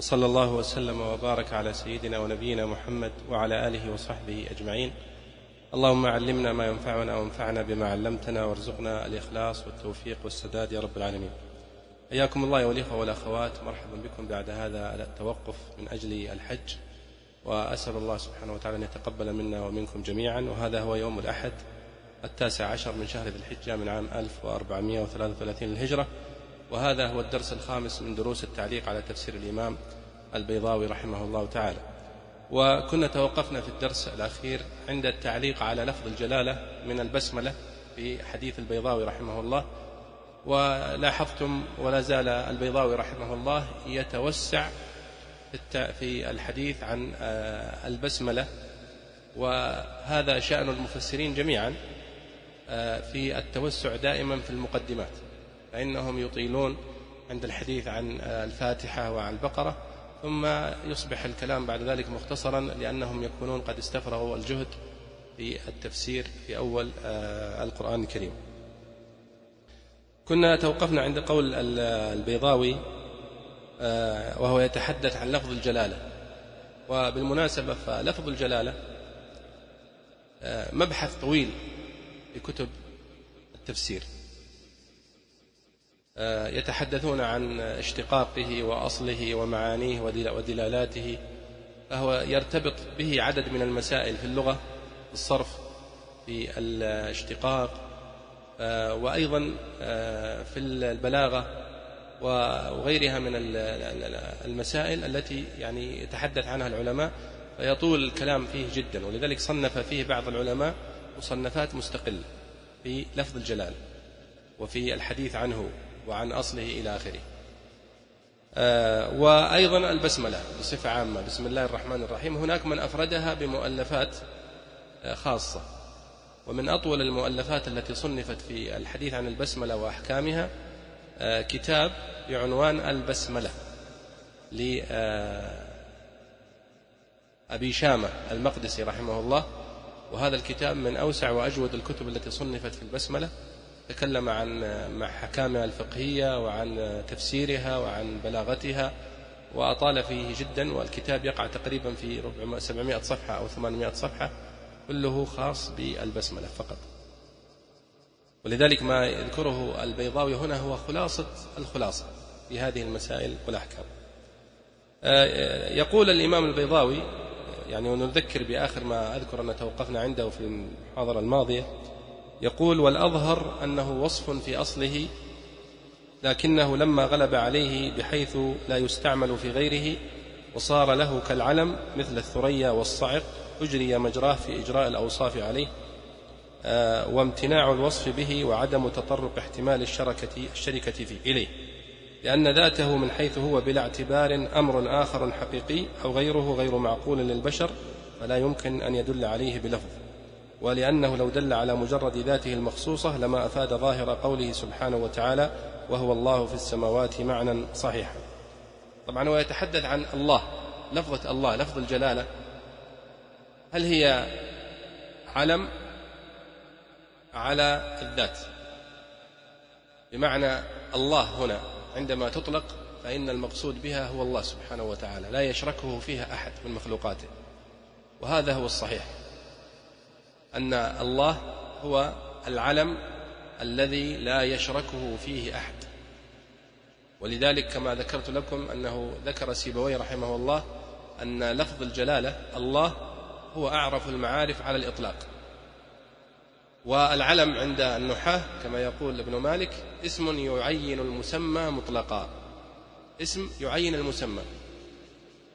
وصلى الله وسلم وبارك على سيدنا ونبينا محمد وعلى آله وصحبه أجمعين. اللهم علمنا ما ينفعنا وانفعنا بما علمتنا وارزقنا الإخلاص والتوفيق والسداد يا رب العالمين. حياكم الله أيها الإخوة والأخوات. مرحبا بكم بعد هذا التوقف من أجل الحج. وأسأل الله سبحانه وتعالى أن يتقبل منا ومنكم جميعا. وهذا هو يوم الأحد التاسع عشر من شهر ذي الحجة من عام 1433 للهجرة. وهذا هو الدرس الخامس من دروس التعليق على تفسير الإمام البيضاوي رحمه الله تعالى. وكنا توقفنا في الدرس الأخير عند التعليق على لفظ الجلالة من البسملة في حديث البيضاوي رحمه الله. ولاحظتم ولا زال البيضاوي رحمه الله يتوسع في الحديث عن آه، البسملة. وهذا شأن المفسرين جميعا آه، في التوسع دائما في المقدمات. فإنهم يطيلون عند الحديث عن آه، الفاتحة وعن البقرة ثم يصبح الكلام بعد ذلك مختصرا لأنهم يكونون قد استفرغوا الجهد في التفسير في أول القرآن الكريم. كنا توقفنا عند قول البيضاوي آه، وهو يتحدث عن لفظ الجلالة. وبالمناسبة فلفظ الجلالة آه، مبحث طويل في كتب التفسير. آه، يتحدثون عن اشتقاقه وأصله ومعانيه ودلالاته فهو يرتبط به عدد من المسائل في اللغة في الصرف في الاشتقاق آه، وأيضا آه، في البلاغة وغيرها من المسائل التي يعني يتحدث عنها العلماء فيطول الكلام فيه جدا ولذلك صنف فيه بعض العلماء مصنفات مستقلة في لفظ الجلال وفي الحديث عنه وعن أصله إلى آخره. آه، وأيضا البسملة بصفة عامة بسم الله الرحمن الرحيم. هناك من أفردها بمؤلفات خاصة. ومن أطول المؤلفات التي صنفت في الحديث عن البسملة وأحكامها آه، كتاب بعنوان البسملة لأبي آه، شامة المقدسي رحمه الله. وهذا الكتاب من أوسع وأجود الكتب التي صنفت في البسملة. تكلم عن حكامها الفقهية وعن تفسيرها وعن بلاغتها وأطال فيه جدا والكتاب يقع تقريبا في 700 صفحة أو 800 صفحة كله خاص بالبسملة فقط. ولذلك ما يذكره البيضاوي هنا هو خلاصة الخلاصة في هذه المسائل والأحكام. آه، يقول الإمام البيضاوي يعني ونذكر بآخر ما أذكر أن توقفنا عنده في المحاضرة الماضية يقول والأظهر أنه وصف في أصله لكنه لما غلب عليه بحيث لا يستعمل في غيره وصار له كالعلم مثل الثريا والصعق أجري مجراه في إجراء الأوصاف عليه آه، وامتناع الوصف به وعدم تطرق احتمال الشركة الشركة فيه إليه. لأن ذاته من حيث هو بلا اعتبار أمر آخر حقيقي أو غيره غير معقول للبشر فلا يمكن أن يدل عليه بلفظ. ولأنه لو دل على مجرد ذاته المخصوصة لما أفاد ظاهر قوله سبحانه وتعالى وهو الله في السماوات معنى صحيحا. طبعا هو يتحدث عن الله لفظة الله لفظ الجلالة. هل هي علم؟ على الذات. بمعنى الله هنا عندما تطلق فإن المقصود بها هو الله سبحانه وتعالى لا يشركه فيها أحد من مخلوقاته. وهذا هو الصحيح. أن الله هو العلم الذي لا يشركه فيه أحد. ولذلك كما ذكرت لكم أنه ذكر سيبوي رحمه الله أن لفظ الجلالة الله هو أعرف المعارف على الإطلاق. والعلم عند النحاة كما يقول ابن مالك اسم يعين المسمى مطلقا. اسم يعين المسمى.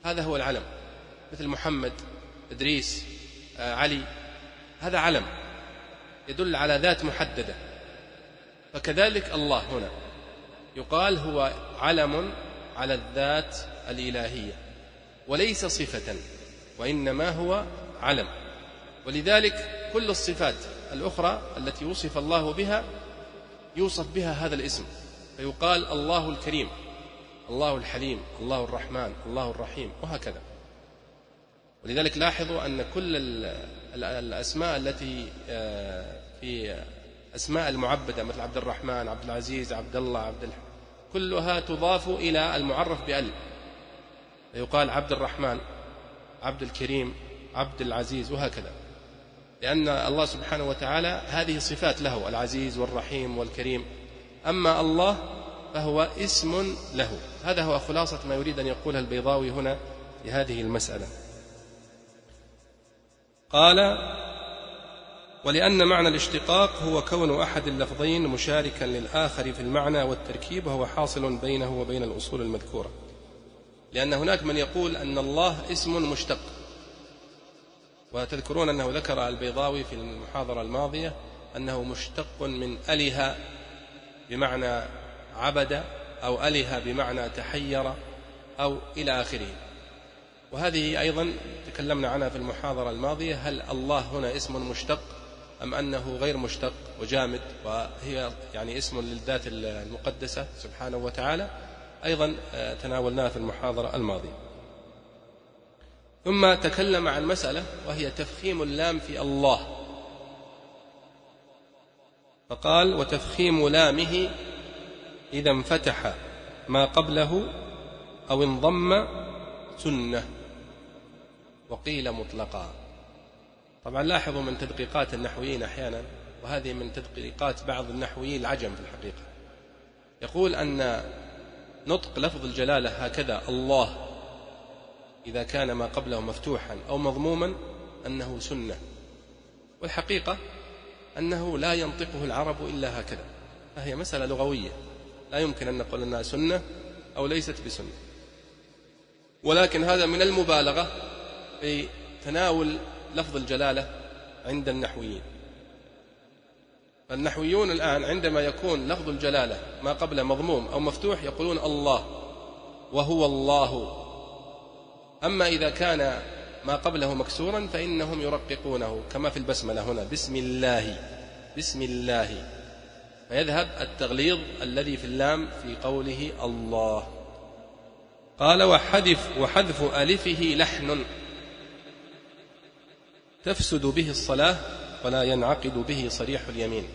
هذا هو العلم. مثل محمد إدريس آه، علي هذا علم يدل على ذات محددة. فكذلك الله هنا يقال هو علم على الذات الإلهية وليس صفة وإنما هو علم. ولذلك كل الصفات الأخرى التي وصف الله بها يوصف بها هذا الاسم فيقال الله الكريم الله الحليم الله الرحمن الله الرحيم وهكذا. ولذلك لاحظوا أن كل الأسماء التي آه، في أسماء المعبدة مثل عبد الرحمن عبد العزيز عبد الله عبد الح... كلها تضاف إلى المعرف بأل. فيقال عبد الرحمن عبد الكريم عبد العزيز وهكذا. لأن الله سبحانه وتعالى هذه صفات له العزيز والرحيم والكريم. أما الله فهو اسم له. هذا هو خلاصة ما يريد أن يقولها البيضاوي هنا في هذه المسألة. قال ولأن معنى الاشتقاق هو كون أحد اللفظين مشاركا للآخر في المعنى والتركيب وهو حاصل بينه وبين الأصول المذكورة. لأن هناك من يقول أن الله اسم مشتق وتذكرون أنه ذكر البيضاوي في المحاضرة الماضية أنه مشتق من أله بمعنى عبد أو أله بمعنى تحير أو إلى آخره. وهذه أيضا تكلمنا عنها في المحاضرة الماضية هل الله هنا اسم مشتق أم أنه غير مشتق وجامد وهي يعني اسم للذات المقدسة سبحانه وتعالى؟ أيضا آه، تناولناها في المحاضرة الماضية. ثم تكلم عن مسألة وهي تفخيم اللام في الله. فقال وتفخيم لامه إذا انفتح ما قبله أو انضم سنة. وقيل مطلقا. طبعا لاحظوا من تدقيقات النحويين أحيانا وهذه من تدقيقات بعض النحويين العجم في الحقيقة. يقول أن نطق لفظ الجلالة هكذا الله إذا كان ما قبله مفتوحا أو مضموما أنه سنة. والحقيقة أنه لا ينطقه العرب إلا هكذا. فهي مسألة لغوية. لا يمكن أن نقول أنها سنة أو ليست بسنة. ولكن هذا من المبالغة في تناول لفظ الجلالة عند النحويين. النحويون الآن عندما يكون لفظ الجلالة ما قبله مضموم أو مفتوح يقولون الله وهو الله. أما إذا كان ما قبله مكسورا فإنهم يرققونه كما في البسملة هنا بسم الله بسم الله. فيذهب التغليظ الذي في اللام في قوله الله. قال وحذف وحذف ألفه لحن. تفسد به الصلاة ولا ينعقد به صريح اليمين.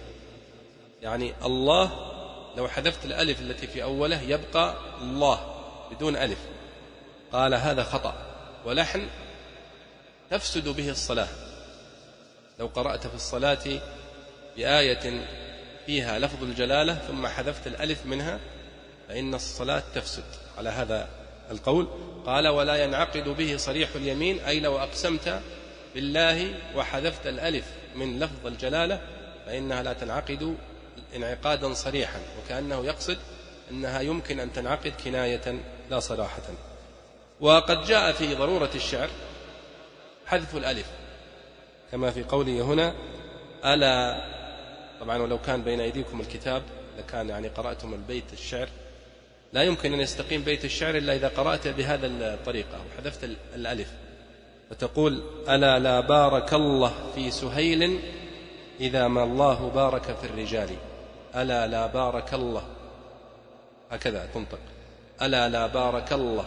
يعني الله لو حذفت الألف التي في أوله يبقى الله بدون ألف. قال هذا خطأ. ولحن تفسد به الصلاة. لو قرأت في الصلاة بآية فيها لفظ الجلالة ثم حذفت الألف منها فإن الصلاة تفسد. على هذا القول. قال ولا ينعقد به صريح اليمين أي لو أقسمت بالله وحذفت الألف من لفظ الجلالة فإنها لا تنعقد انعقادا صريحا وكأنه يقصد أنها يمكن أن تنعقد كناية لا صراحة. وقد جاء في ضرورة الشعر حذف الألف كما في قوله هنا ألا؟ طبعا ولو كان بين أيديكم الكتاب لكان يعني قرأتم البيت الشعر. لا يمكن أن يستقيم بيت الشعر إلا إذا قرأت بهذا الطريقة وحذفت الألف. فتقول ألا لا بارك الله في سهيل إذا ما الله بارك في الرجال. ألا لا بارك الله. هكذا تنطق. ألا لا بارك الله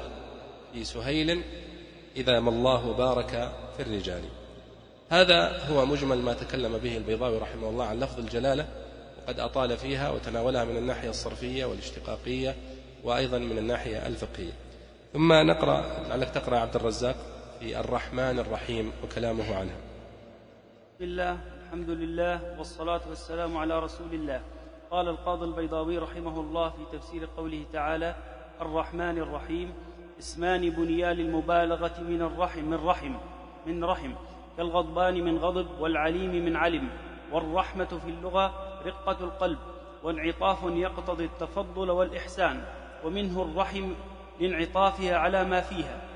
في سهيل إذا ما الله بارك في الرجال. هذا هو مجمل ما تكلم به البيضاوي رحمه الله عن لفظ الجلالة وقد أطال فيها وتناولها من الناحية الصرفية والاشتقاقية وأيضا من الناحية الفقهية. ثم نقرأ لعلك تقرأ عبد الرزاق. في الرحمن الرحيم وكلامه عنها بسم الله الحمد لله والصلاة والسلام على رسول الله قال القاضي البيضاوي رحمه الله في تفسير قوله تعالى الرحمن الرحيم اسمان بنيا للمبالغة من الرحم من رحم من رحم كالغضبان من غضب والعليم من علم والرحمة في اللغة رقة القلب وانعطاف يقتضي التفضل والإحسان ومنه الرحم لانعطافها على ما فيها.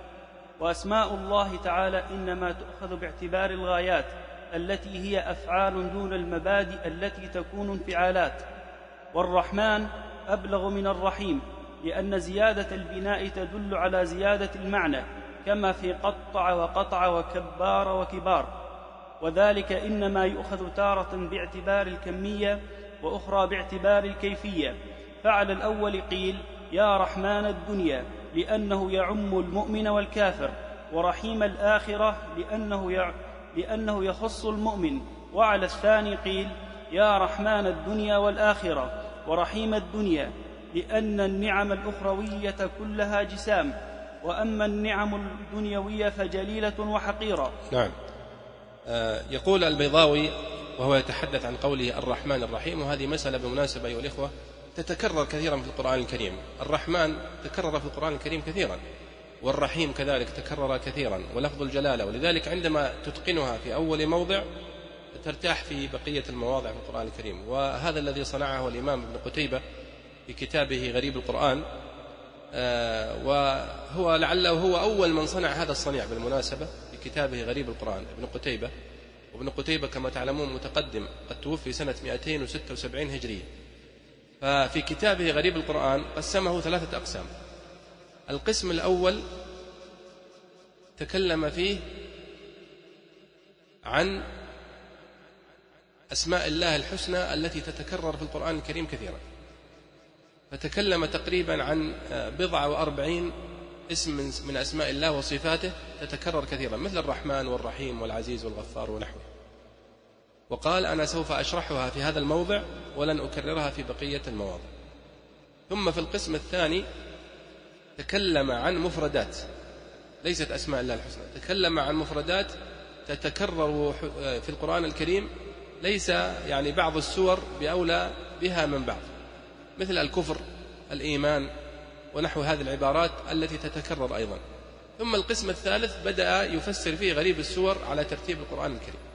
وأسماء الله تعالى إنما تؤخذ باعتبار الغايات التي هي أفعال دون المبادئ التي تكون انفعالات. والرحمن أبلغ من الرحيم لأن زيادة البناء تدل على زيادة المعنى كما في قطع وقطع وكبار وكبار. وذلك إنما يؤخذ تارة باعتبار الكمية وأخرى باعتبار الكيفية. فعلى الأول قيل يا رحمن الدنيا لأنه يعم المؤمن والكافر ورحيم الآخرة لأنه يع... لأنه يخص المؤمن. وعلى الثاني قيل يا رحمن الدنيا والآخرة ورحيم الدنيا لأن النعم الأخروية كلها جسام. وأما النعم الدنيوية فجليلة وحقيرة. نعم. آه يقول البيضاوي وهو يتحدث عن قوله الرحمن الرحيم وهذه مسألة بالمناسبة أيها الإخوة تتكرر كثيرا في القرآن الكريم. الرحمن تكرر في القرآن الكريم كثيرا والرحيم كذلك تكرر كثيرا ولفظ الجلالة. ولذلك عندما تتقنها في أول موضع ترتاح في بقية المواضع في القرآن الكريم. وهذا الذي صنعه الإمام ابن قتيبة في كتابه غريب القرآن آه، وهو لعله هو أول من صنع هذا الصنيع بالمناسبة في كتابه غريب القرآن. ابن قتيبة وابن قتيبة كما تعلمون متقدم قد توفي سنة 276 هجرية. ففي كتابه غريب القرآن قسمه ثلاثة أقسام. القسم الأول تكلم فيه عن أسماء الله الحسنى التي تتكرر في القرآن الكريم كثيرا. فتكلم تقريبا عن بضع وأربعين اسم من أسماء الله وصفاته تتكرر كثيرا مثل الرحمن والرحيم والعزيز والغفار ونحوه. وقال أنا سوف أشرحها في هذا الموضع ولن أكررها في بقية المواضع. ثم في القسم الثاني تكلم عن مفردات. ليست أسماء الله الحسنى. تكلم عن مفردات تتكرر في القرآن الكريم. ليس يعني بعض السور بأولى بها من بعض. مثل الكفر الإيمان ونحو هذه العبارات التي تتكرر أيضا. ثم القسم الثالث بدأ يفسر فيه غريب السور على ترتيب القرآن الكريم.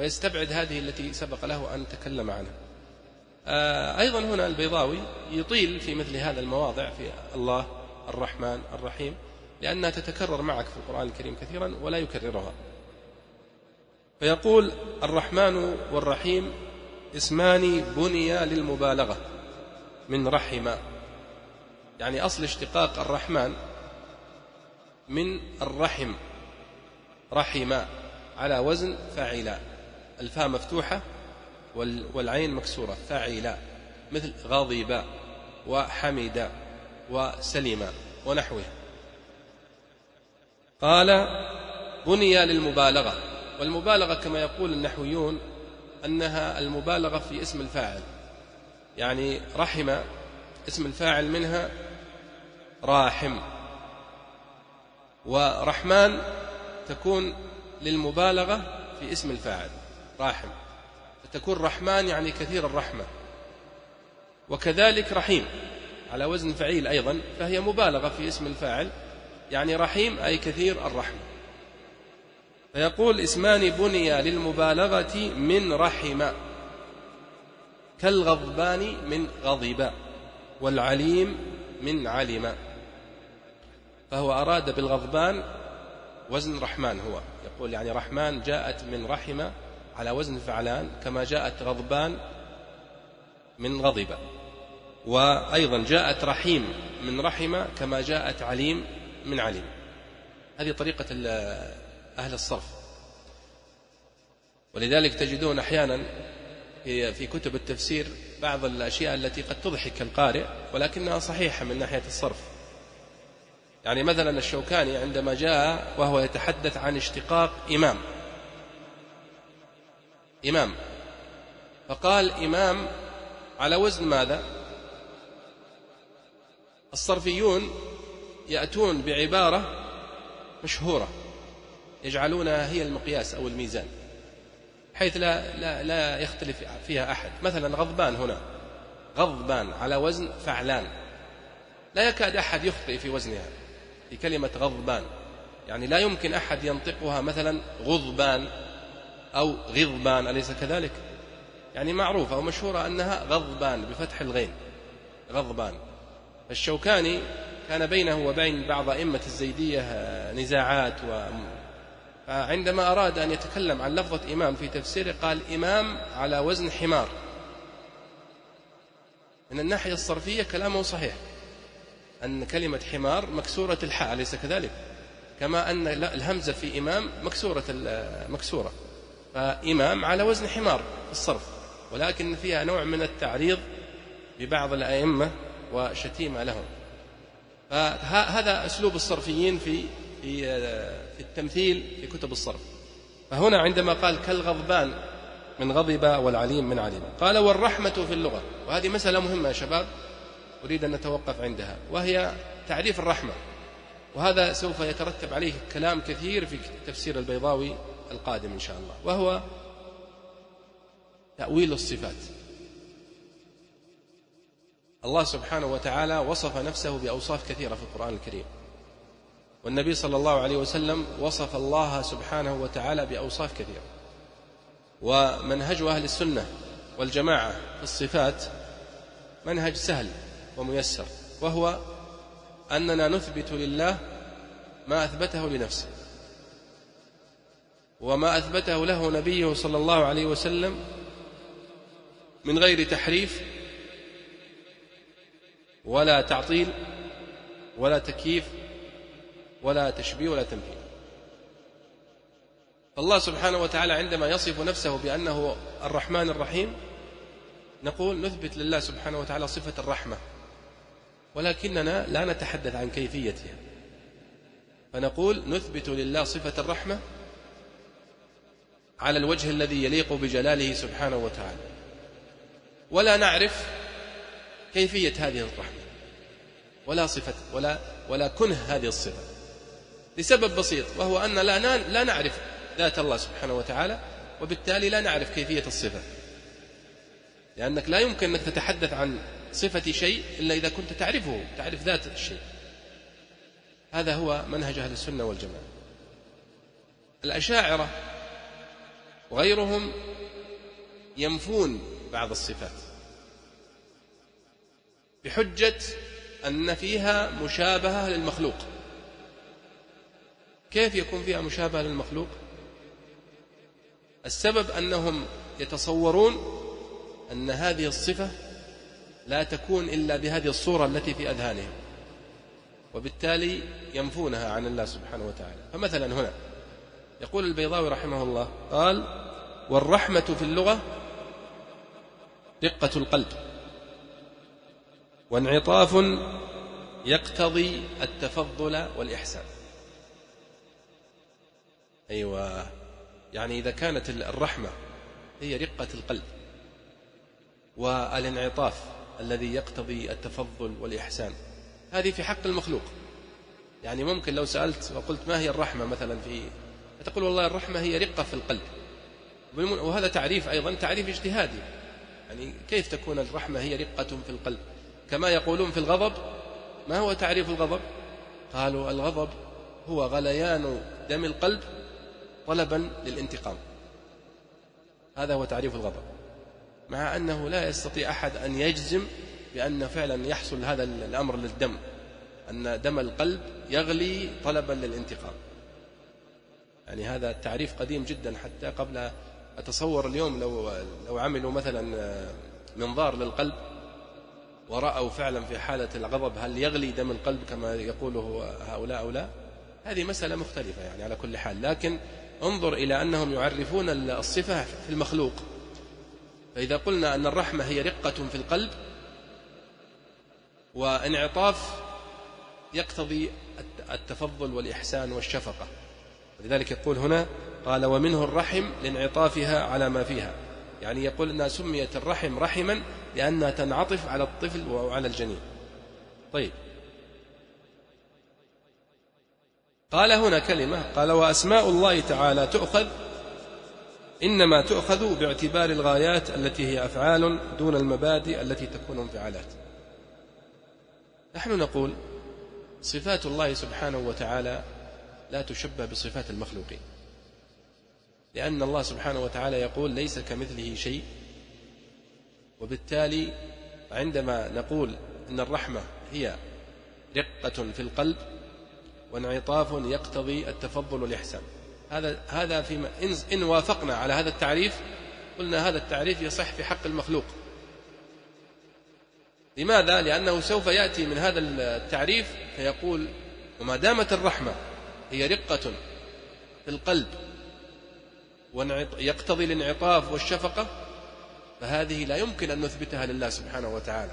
ويستبعد هذه التي سبق له أن تكلم عنها. آه، أيضا هنا البيضاوي يطيل في مثل هذا المواضع في الله الرحمن الرحيم لأنها تتكرر معك في القرآن الكريم كثيرا ولا يكررها. فيقول الرحمن والرحيم اسمان بنيا للمبالغة من رحم. يعني أصل اشتقاق الرحمن من الرحم. رحم على وزن فاعلا. الفاء مفتوحة والعين مكسورة فاعلا مثل غضب وحمد وسلم ونحوه. قال بني للمبالغة. والمبالغة كما يقول النحويون أنها المبالغة في اسم الفاعل. يعني رحم اسم الفاعل منها راحم. ورحمن تكون للمبالغة في اسم الفاعل. راحم. فتكون رحمن يعني كثير الرحمة. وكذلك رحيم. على وزن فعيل أيضا فهي مبالغة في اسم الفاعل. يعني رحيم أي كثير الرحمة فيقول اسمان بني للمبالغة من رحم. كالغضبان من غضب. والعليم من علم. فهو أراد بالغضبان وزن رحمن هو. يقول يعني رحمن جاءت من رحم على وزن فعلان كما جاءت غضبان من غضب وأيضا جاءت رحيم من رحم كما جاءت عليم من عليم. هذه طريقة أهل الصرف. ولذلك تجدون أحيانا في كتب التفسير بعض الأشياء التي قد تضحك القارئ ولكنها صحيحة من ناحية الصرف. يعني مثلا الشوكاني عندما جاء وهو يتحدث عن اشتقاق إمام إمام. فقال إمام على وزن ماذا؟ الصرفيون يأتون بعبارة مشهورة يجعلونها هي المقياس أو الميزان حيث لا, لا, لا يختلف فيها أحد. مثلا غضبان هنا. غضبان على وزن فعلان. لا يكاد أحد يخطئ في وزنها في كلمة غضبان. يعني لا يمكن أحد ينطقها مثلا غضبان. أو غضبان أليس كذلك؟ يعني معروفة ومشهورة أنها غضبان بفتح الغين غضبان. الشوكاني كان بينه وبين بعض أئمة الزيدية نزاعات و فعندما أراد أن يتكلم عن لفظة إمام في تفسيره قال إمام على وزن حمار. من الناحية الصرفية كلامه صحيح. أن كلمة حمار مكسورة الحاء أليس كذلك؟ كما أن الهمزة في إمام مكسورة مكسورة. فإمام على وزن حمار في الصرف ولكن فيها نوع من التعريض ببعض الأئمة وشتيمة لهم. فهذا أسلوب الصرفيين في في في التمثيل في كتب الصرف. فهنا عندما قال كالغضبان من غضب والعليم من عليم قال والرحمة في اللغة. وهذه مسألة مهمة يا شباب أريد أن نتوقف عندها. وهي تعريف الرحمة. وهذا سوف يترتب عليه كلام كثير في تفسير البيضاوي القادم إن شاء الله وهو تأويل الصفات. الله سبحانه وتعالى وصف نفسه بأوصاف كثيرة في القرآن الكريم. والنبي صلى الله عليه وسلم وصف الله سبحانه وتعالى بأوصاف كثيرة. ومنهج أهل السنة والجماعة في الصفات منهج سهل وميسر وهو أننا نثبت لله ما أثبته لنفسه. وما أثبته له نبيه صلى الله عليه وسلم من غير تحريف ولا تعطيل ولا تكييف ولا تشبيه ولا تمثيل الله سبحانه وتعالى عندما يصف نفسه بأنه الرحمن الرحيم نقول نثبت لله سبحانه وتعالى صفة الرحمة ولكننا لا نتحدث عن كيفيتها فنقول نثبت لله صفة الرحمة على الوجه الذي يليق بجلاله سبحانه وتعالى. ولا نعرف كيفية هذه الرحمة. ولا صفة ولا ولا كنه هذه الصفة. لسبب بسيط وهو أن لا لا نعرف ذات الله سبحانه وتعالى وبالتالي لا نعرف كيفية الصفة. لأنك لا يمكن أنك تتحدث عن صفة شيء إلا إذا كنت تعرفه تعرف ذات الشيء. هذا هو منهج أهل السنة والجماعة. الأشاعرة وغيرهم ينفون بعض الصفات. بحجة أن فيها مشابهة للمخلوق. كيف يكون فيها مشابهة للمخلوق؟ السبب أنهم يتصورون أن هذه الصفة لا تكون إلا بهذه الصورة التي في أذهانهم وبالتالي ينفونها عن الله سبحانه وتعالى. فمثلا هنا يقول البيضاوي رحمه الله قال والرحمة في اللغة رقة القلب وانعطاف يقتضي التفضل والإحسان. أيوة يعني إذا كانت الرحمة هي رقة القلب والانعطاف الذي يقتضي التفضل والإحسان هذه في حق المخلوق. يعني ممكن لو سألت وقلت ما هي الرحمة مثلا في تقول والله الرحمة هي رقة في القلب. وهذا تعريف أيضا تعريف اجتهادي. يعني كيف تكون الرحمة هي رقة في القلب؟ كما يقولون في الغضب ما هو تعريف الغضب؟ قالوا الغضب هو غليان دم القلب طلبا للانتقام. هذا هو تعريف الغضب. مع أنه لا يستطيع أحد أن يجزم بأن فعلا يحصل هذا الأمر للدم أن دم القلب يغلي طلبا للانتقام. يعني هذا التعريف قديم جدا حتى قبل أتصور اليوم لو لو عملوا مثلا منظار للقلب ورأوا فعلا في حالة الغضب هل يغلي دم القلب كما يقوله هؤلاء أو لا؟ هذه مسألة مختلفة يعني على كل حال. لكن انظر إلى أنهم يعرفون الصفة في المخلوق. فإذا قلنا أن الرحمة هي رقة في القلب وانعطاف يقتضي التفضل والإحسان والشفقة. ولذلك يقول هنا قال ومنه الرحم لانعطافها على ما فيها. يعني يقول أنها سميت الرحم رحما لأنها تنعطف على الطفل وعلى الجنين. طيب. قال هنا كلمة قال وأسماء الله تعالى تؤخذ إنما تؤخذ باعتبار الغايات التي هي أفعال دون المبادئ التي تكون انفعالات. نحن نقول صفات الله سبحانه وتعالى لا تشبه بصفات المخلوقين. لأن الله سبحانه وتعالى يقول ليس كمثله شيء. وبالتالي عندما نقول أن الرحمة هي رقة في القلب وانعطاف يقتضي التفضل والإحسان. هذا هذا فيما إن, إن وافقنا على هذا التعريف قلنا هذا التعريف يصح في حق المخلوق. لماذا؟ لأنه سوف يأتي من هذا التعريف فيقول وما دامت الرحمة هي رقة في القلب ويقتضي الانعطاف والشفقة فهذه لا يمكن أن نثبتها لله سبحانه وتعالى.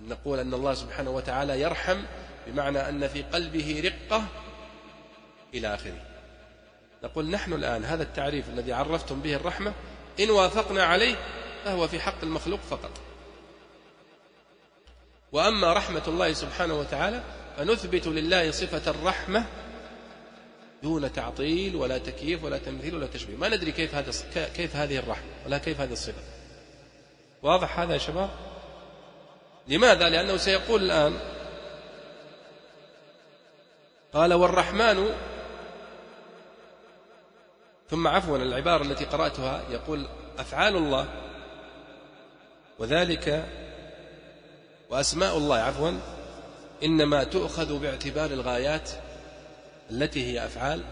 أن نقول أن الله سبحانه وتعالى يرحم بمعنى أن في قلبه رقة إلى آخره. نقول نحن الآن هذا التعريف الذي عرفتم به الرحمة إن وافقنا عليه فهو في حق المخلوق فقط. وأما رحمة الله سبحانه وتعالى فنثبت لله صفة الرحمة دون تعطيل ولا تكييف ولا تمثيل ولا تشبيه. ما ندري كيف هذا كيف هذه الرحمة ولا كيف هذه الصفة. واضح هذا يا شباب؟ لماذا؟ لأنه سيقول الآن قال والرحمن ثم عفوا العبارة التي قرأتها يقول أفعال الله وذلك وأسماء الله عفوا إنما تؤخذ باعتبار الغايات التي هي أفعال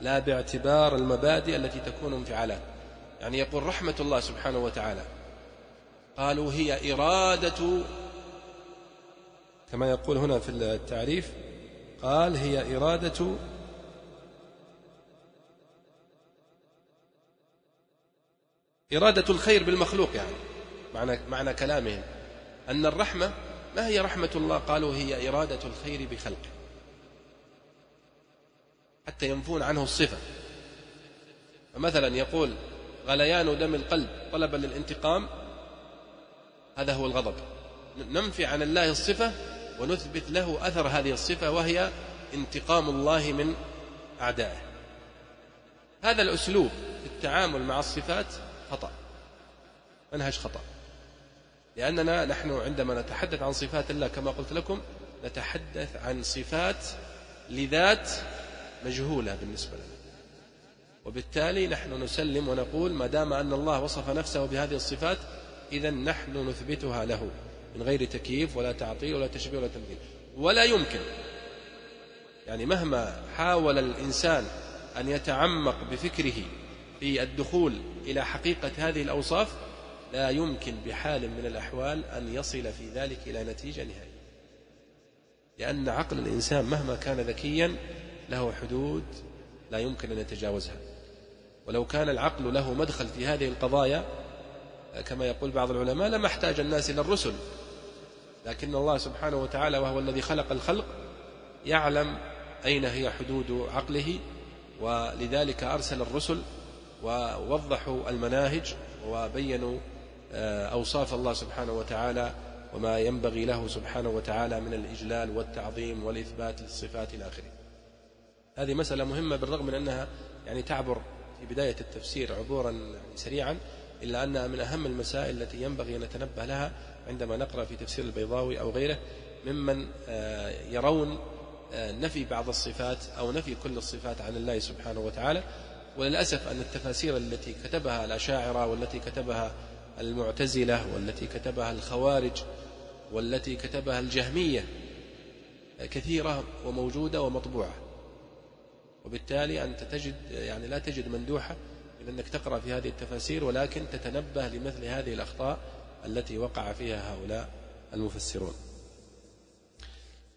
لا باعتبار المبادئ التي تكون انفعالات يعني يقول رحمة الله سبحانه وتعالى قالوا هي إرادة كما يقول هنا في التعريف قال هي إرادة إرادة الخير بالمخلوق يعني معنى معنى كلامهم. أن الرحمة ما هي رحمة الله؟ قالوا هي إرادة الخير بخلقه. حتى ينفون عنه الصفة. فمثلا يقول غليان دم القلب طلبا للانتقام هذا هو الغضب. ننفي عن الله الصفة ونثبت له أثر هذه الصفة وهي انتقام الله من أعدائه. هذا الأسلوب في التعامل مع الصفات خطأ. منهج خطأ. لأننا نحن عندما نتحدث عن صفات الله كما قلت لكم نتحدث عن صفات لذات مجهولة بالنسبة لنا. وبالتالي نحن نسلم ونقول ما دام أن الله وصف نفسه بهذه الصفات إذا نحن نثبتها له من غير تكييف ولا تعطيل ولا تشبيه ولا تمثيل. ولا يمكن. يعني مهما حاول الإنسان أن يتعمق بفكره في الدخول إلى حقيقة هذه الأوصاف لا يمكن بحال من الأحوال أن يصل في ذلك إلى نتيجة نهائية. لأن عقل الإنسان مهما كان ذكيا له حدود لا يمكن أن يتجاوزها. ولو كان العقل له مدخل في هذه القضايا كما يقول بعض العلماء لما احتاج الناس إلى الرسل. لكن الله سبحانه وتعالى وهو الذي خلق الخلق يعلم أين هي حدود عقله ولذلك أرسل الرسل ووضحوا المناهج وبينوا أوصاف الله سبحانه وتعالى وما ينبغي له سبحانه وتعالى من الإجلال والتعظيم والإثبات للصفات إلى آخره. هذه مسألة مهمة بالرغم من أنها يعني تعبر في بداية التفسير عبورا يعني سريعا إلا أنها من أهم المسائل التي ينبغي أن نتنبه لها عندما نقرأ في تفسير البيضاوي أو غيره ممن آه، يرون آه، نفي بعض الصفات أو نفي كل الصفات عن الله سبحانه وتعالى. وللأسف أن التفاسير التي كتبها الأشاعرة والتي كتبها المعتزلة والتي كتبها الخوارج والتي كتبها الجهمية كثيرة وموجودة ومطبوعة. وبالتالي أنت تجد يعني لا تجد مندوحة من أنك تقرأ في هذه التفاسير ولكن تتنبه لمثل هذه الأخطاء التي وقع فيها هؤلاء المفسرون.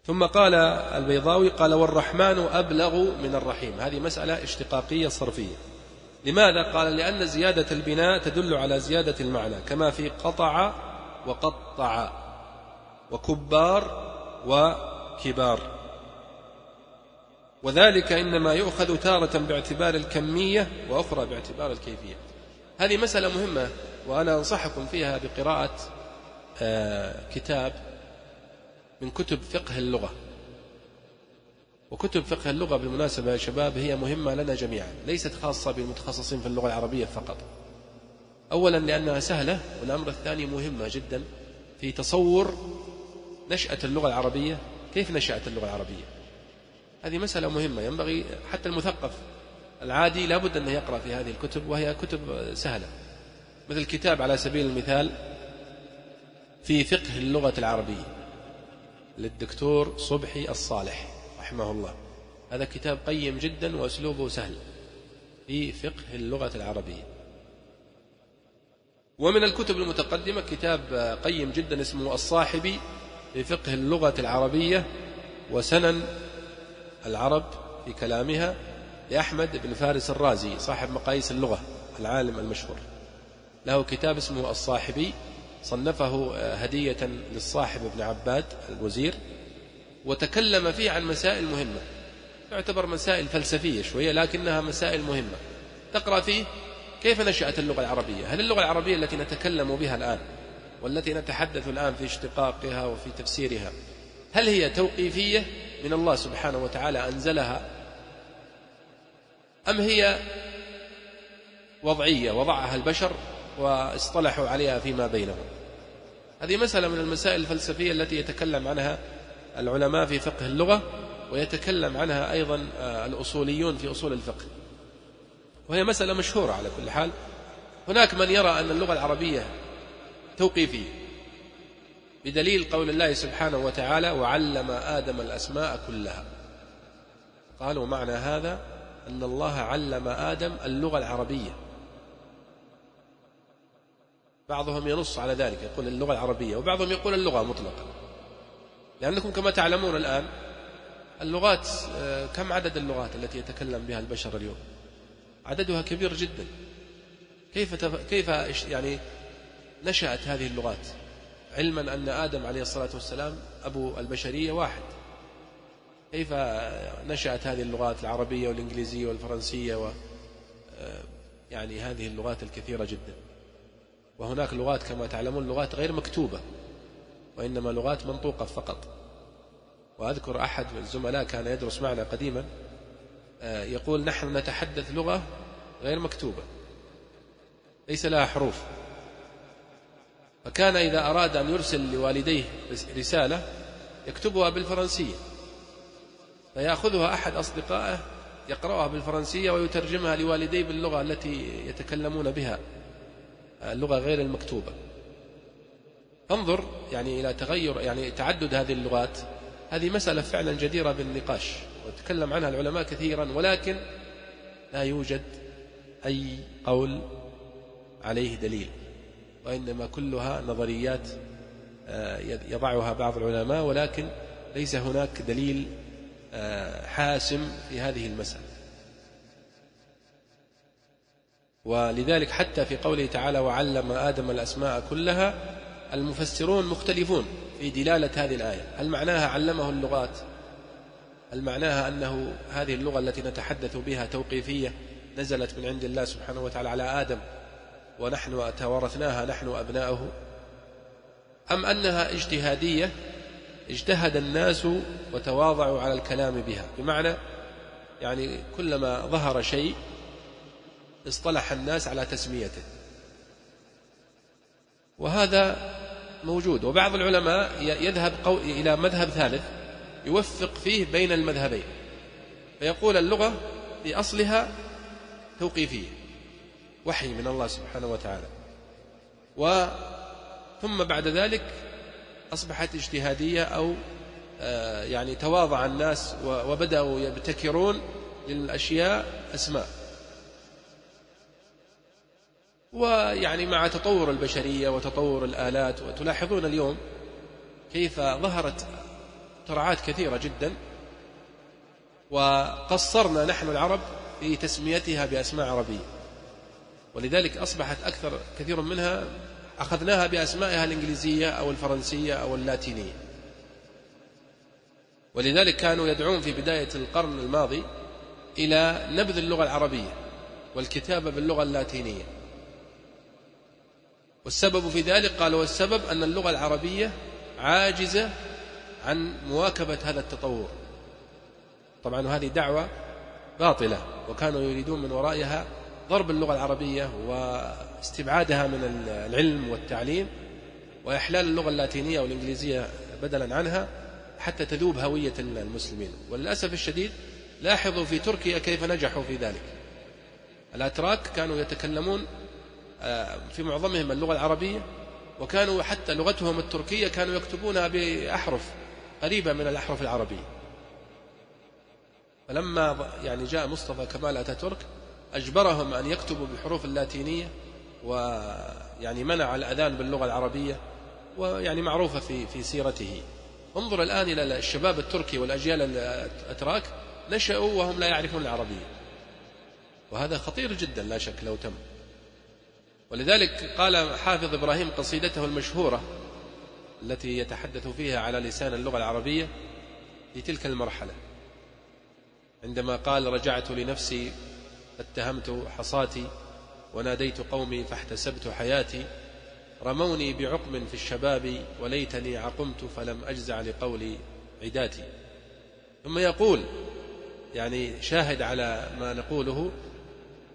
ثم قال البيضاوي قال والرحمن أبلغ من الرحيم. هذه مسألة اشتقاقية صرفية. لماذا قال؟ لأن زيادة البناء تدل على زيادة المعنى كما في قطع وقطع وكبار وكبار. وذلك إنما يؤخذ تارة باعتبار الكمية وأخرى باعتبار الكيفية. هذه مسألة مهمة وأنا أنصحكم فيها بقراءة آه، كتاب من كتب فقه اللغة. وكتب فقه اللغة بالمناسبة يا شباب هي مهمة لنا جميعا ليست خاصة بالمتخصصين في اللغة العربية فقط. أولا لأنها سهلة والأمر الثاني مهمة جدا في تصور نشأة اللغة العربية. كيف نشأت اللغة العربية؟ هذه مسألة مهمة ينبغي حتى المثقف العادي لابد أن يقرأ في هذه الكتب وهي كتب سهلة. مثل كتاب على سبيل المثال في فقه اللغة العربية للدكتور صبحي الصالح. رحمه الله هذا كتاب قيم جدا وأسلوبه سهل في فقه اللغة العربية. ومن الكتب المتقدمة كتاب قيم جدا اسمه الصاحبي في فقه اللغة العربية وسنن العرب في كلامها لأحمد بن فارس الرازي صاحب مقاييس اللغة العالم المشهور. له كتاب اسمه الصاحبي صنفه هدية للصاحب ابن عباد الوزير. وتكلم فيه عن مسائل مهمة. تعتبر مسائل فلسفية شوية لكنها مسائل مهمة. تقرأ فيه كيف نشأت اللغة العربية؟ هل اللغة العربية التي نتكلم بها الآن والتي نتحدث الآن في اشتقاقها وفي تفسيرها هل هي توقيفية من الله سبحانه وتعالى أنزلها؟ أم هي وضعية؟ وضعها البشر واصطلحوا عليها فيما بينهم. هذه مسألة من المسائل الفلسفية التي يتكلم عنها العلماء في فقه اللغة ويتكلم عنها أيضا آه، الأصوليون في أصول الفقه. وهي مسألة مشهورة على كل حال. هناك من يرى أن اللغة العربية توقيفية بدليل قول الله سبحانه وتعالى وعلم آدم الأسماء كلها قالوا معنى هذا أن الله علم آدم اللغة العربية. بعضهم ينص على ذلك يقول اللغة العربية وبعضهم يقول اللغة مطلقا لأنكم كما تعلمون الآن اللغات آه، كم عدد اللغات التي يتكلم بها البشر اليوم؟ عددها كبير جدا. كيف تف... كيف يعني نشأت هذه اللغات؟ علما أن آدم عليه الصلاة والسلام أبو البشرية واحد. كيف نشأت هذه اللغات العربية والإنجليزية والفرنسية و آه، يعني هذه اللغات الكثيرة جدا. وهناك لغات كما تعلمون لغات غير مكتوبة. وإنما لغات منطوقة فقط. وأذكر أحد الزملاء كان يدرس معنا قديما آه، يقول نحن نتحدث لغة غير مكتوبة ليس لها حروف. فكان إذا أراد أن يرسل لوالديه رسالة يكتبها بالفرنسية. فيأخذها أحد أصدقائه يقرأها بالفرنسية ويترجمها لوالديه باللغة التي يتكلمون بها اللغة غير المكتوبة. انظر يعني إلى تغير يعني تعدد هذه اللغات. هذه مسألة فعلا جديرة بالنقاش وتكلم عنها العلماء كثيرا ولكن لا يوجد أي قول عليه دليل وإنما كلها نظريات آه، يضعها بعض العلماء ولكن ليس هناك دليل آه، حاسم في هذه المسألة. ولذلك حتى في قوله تعالى وعلم آدم الأسماء كلها المفسرون مختلفون في دلالة هذه الآية. هل معناها علمه اللغات؟ هل معناها أنه هذه اللغة التي نتحدث بها توقيفية نزلت من عند الله سبحانه وتعالى على آدم ونحن توارثناها نحن أبناؤه؟ أم أنها اجتهادية اجتهد الناس وتواضعوا على الكلام بها؟ بمعنى يعني كلما ظهر شيء اصطلح الناس على تسميته. وهذا موجود. وبعض العلماء يذهب إلى مذهب ثالث يوفق فيه بين المذهبين فيقول اللغة بأصلها توقيفية وحي من الله سبحانه وتعالى. و ثم بعد ذلك أصبحت اجتهادية أو آه، يعني تواضع الناس وبدأوا يبتكرون للأشياء أسماء. ويعني مع تطور البشرية وتطور الآلات وتلاحظون اليوم كيف ظهرت اختراعات كثيرة جدا وقصرنا نحن العرب في تسميتها بأسماء عربية. ولذلك أصبحت أكثر كثير منها أخذناها بأسمائها الإنجليزية أو الفرنسية أو اللاتينية. ولذلك كانوا يدعون في بداية القرن الماضي إلى نبذ اللغة العربية والكتابة باللغة اللاتينية. والسبب في ذلك قالوا والسبب أن اللغة العربية عاجزة عن مواكبة هذا التطور. طبعا هذه دعوة باطلة وكانوا يريدون من ورائها ضرب اللغة العربية واستبعادها من العلم والتعليم وإحلال اللغة اللاتينية والإنجليزية بدلا عنها حتى تذوب هوية المسلمين. وللأسف الشديد لاحظوا في تركيا كيف نجحوا في ذلك. الأتراك كانوا يتكلمون في معظمهم اللغة العربية وكانوا حتى لغتهم التركية كانوا يكتبونها بأحرف قريبة من الأحرف العربية. فلما يعني جاء مصطفى كمال أتاتورك أجبرهم أن يكتبوا بالحروف اللاتينية ويعني منع الأذان باللغة العربية ويعني معروفة في في سيرته. انظر الآن إلى الشباب التركي والأجيال الأتراك نشأوا وهم لا يعرفون العربية. وهذا خطير جدا لا شك لو تم. ولذلك قال حافظ إبراهيم قصيدته المشهورة التي يتحدث فيها على لسان اللغة العربية في تلك المرحلة. عندما قال رجعت لنفسي فاتهمت حصاتي وناديت قومي فاحتسبت حياتي رموني بعقم في الشباب وليتني عقمت فلم أجزع لقولي عداتي. ثم يقول يعني شاهد على ما نقوله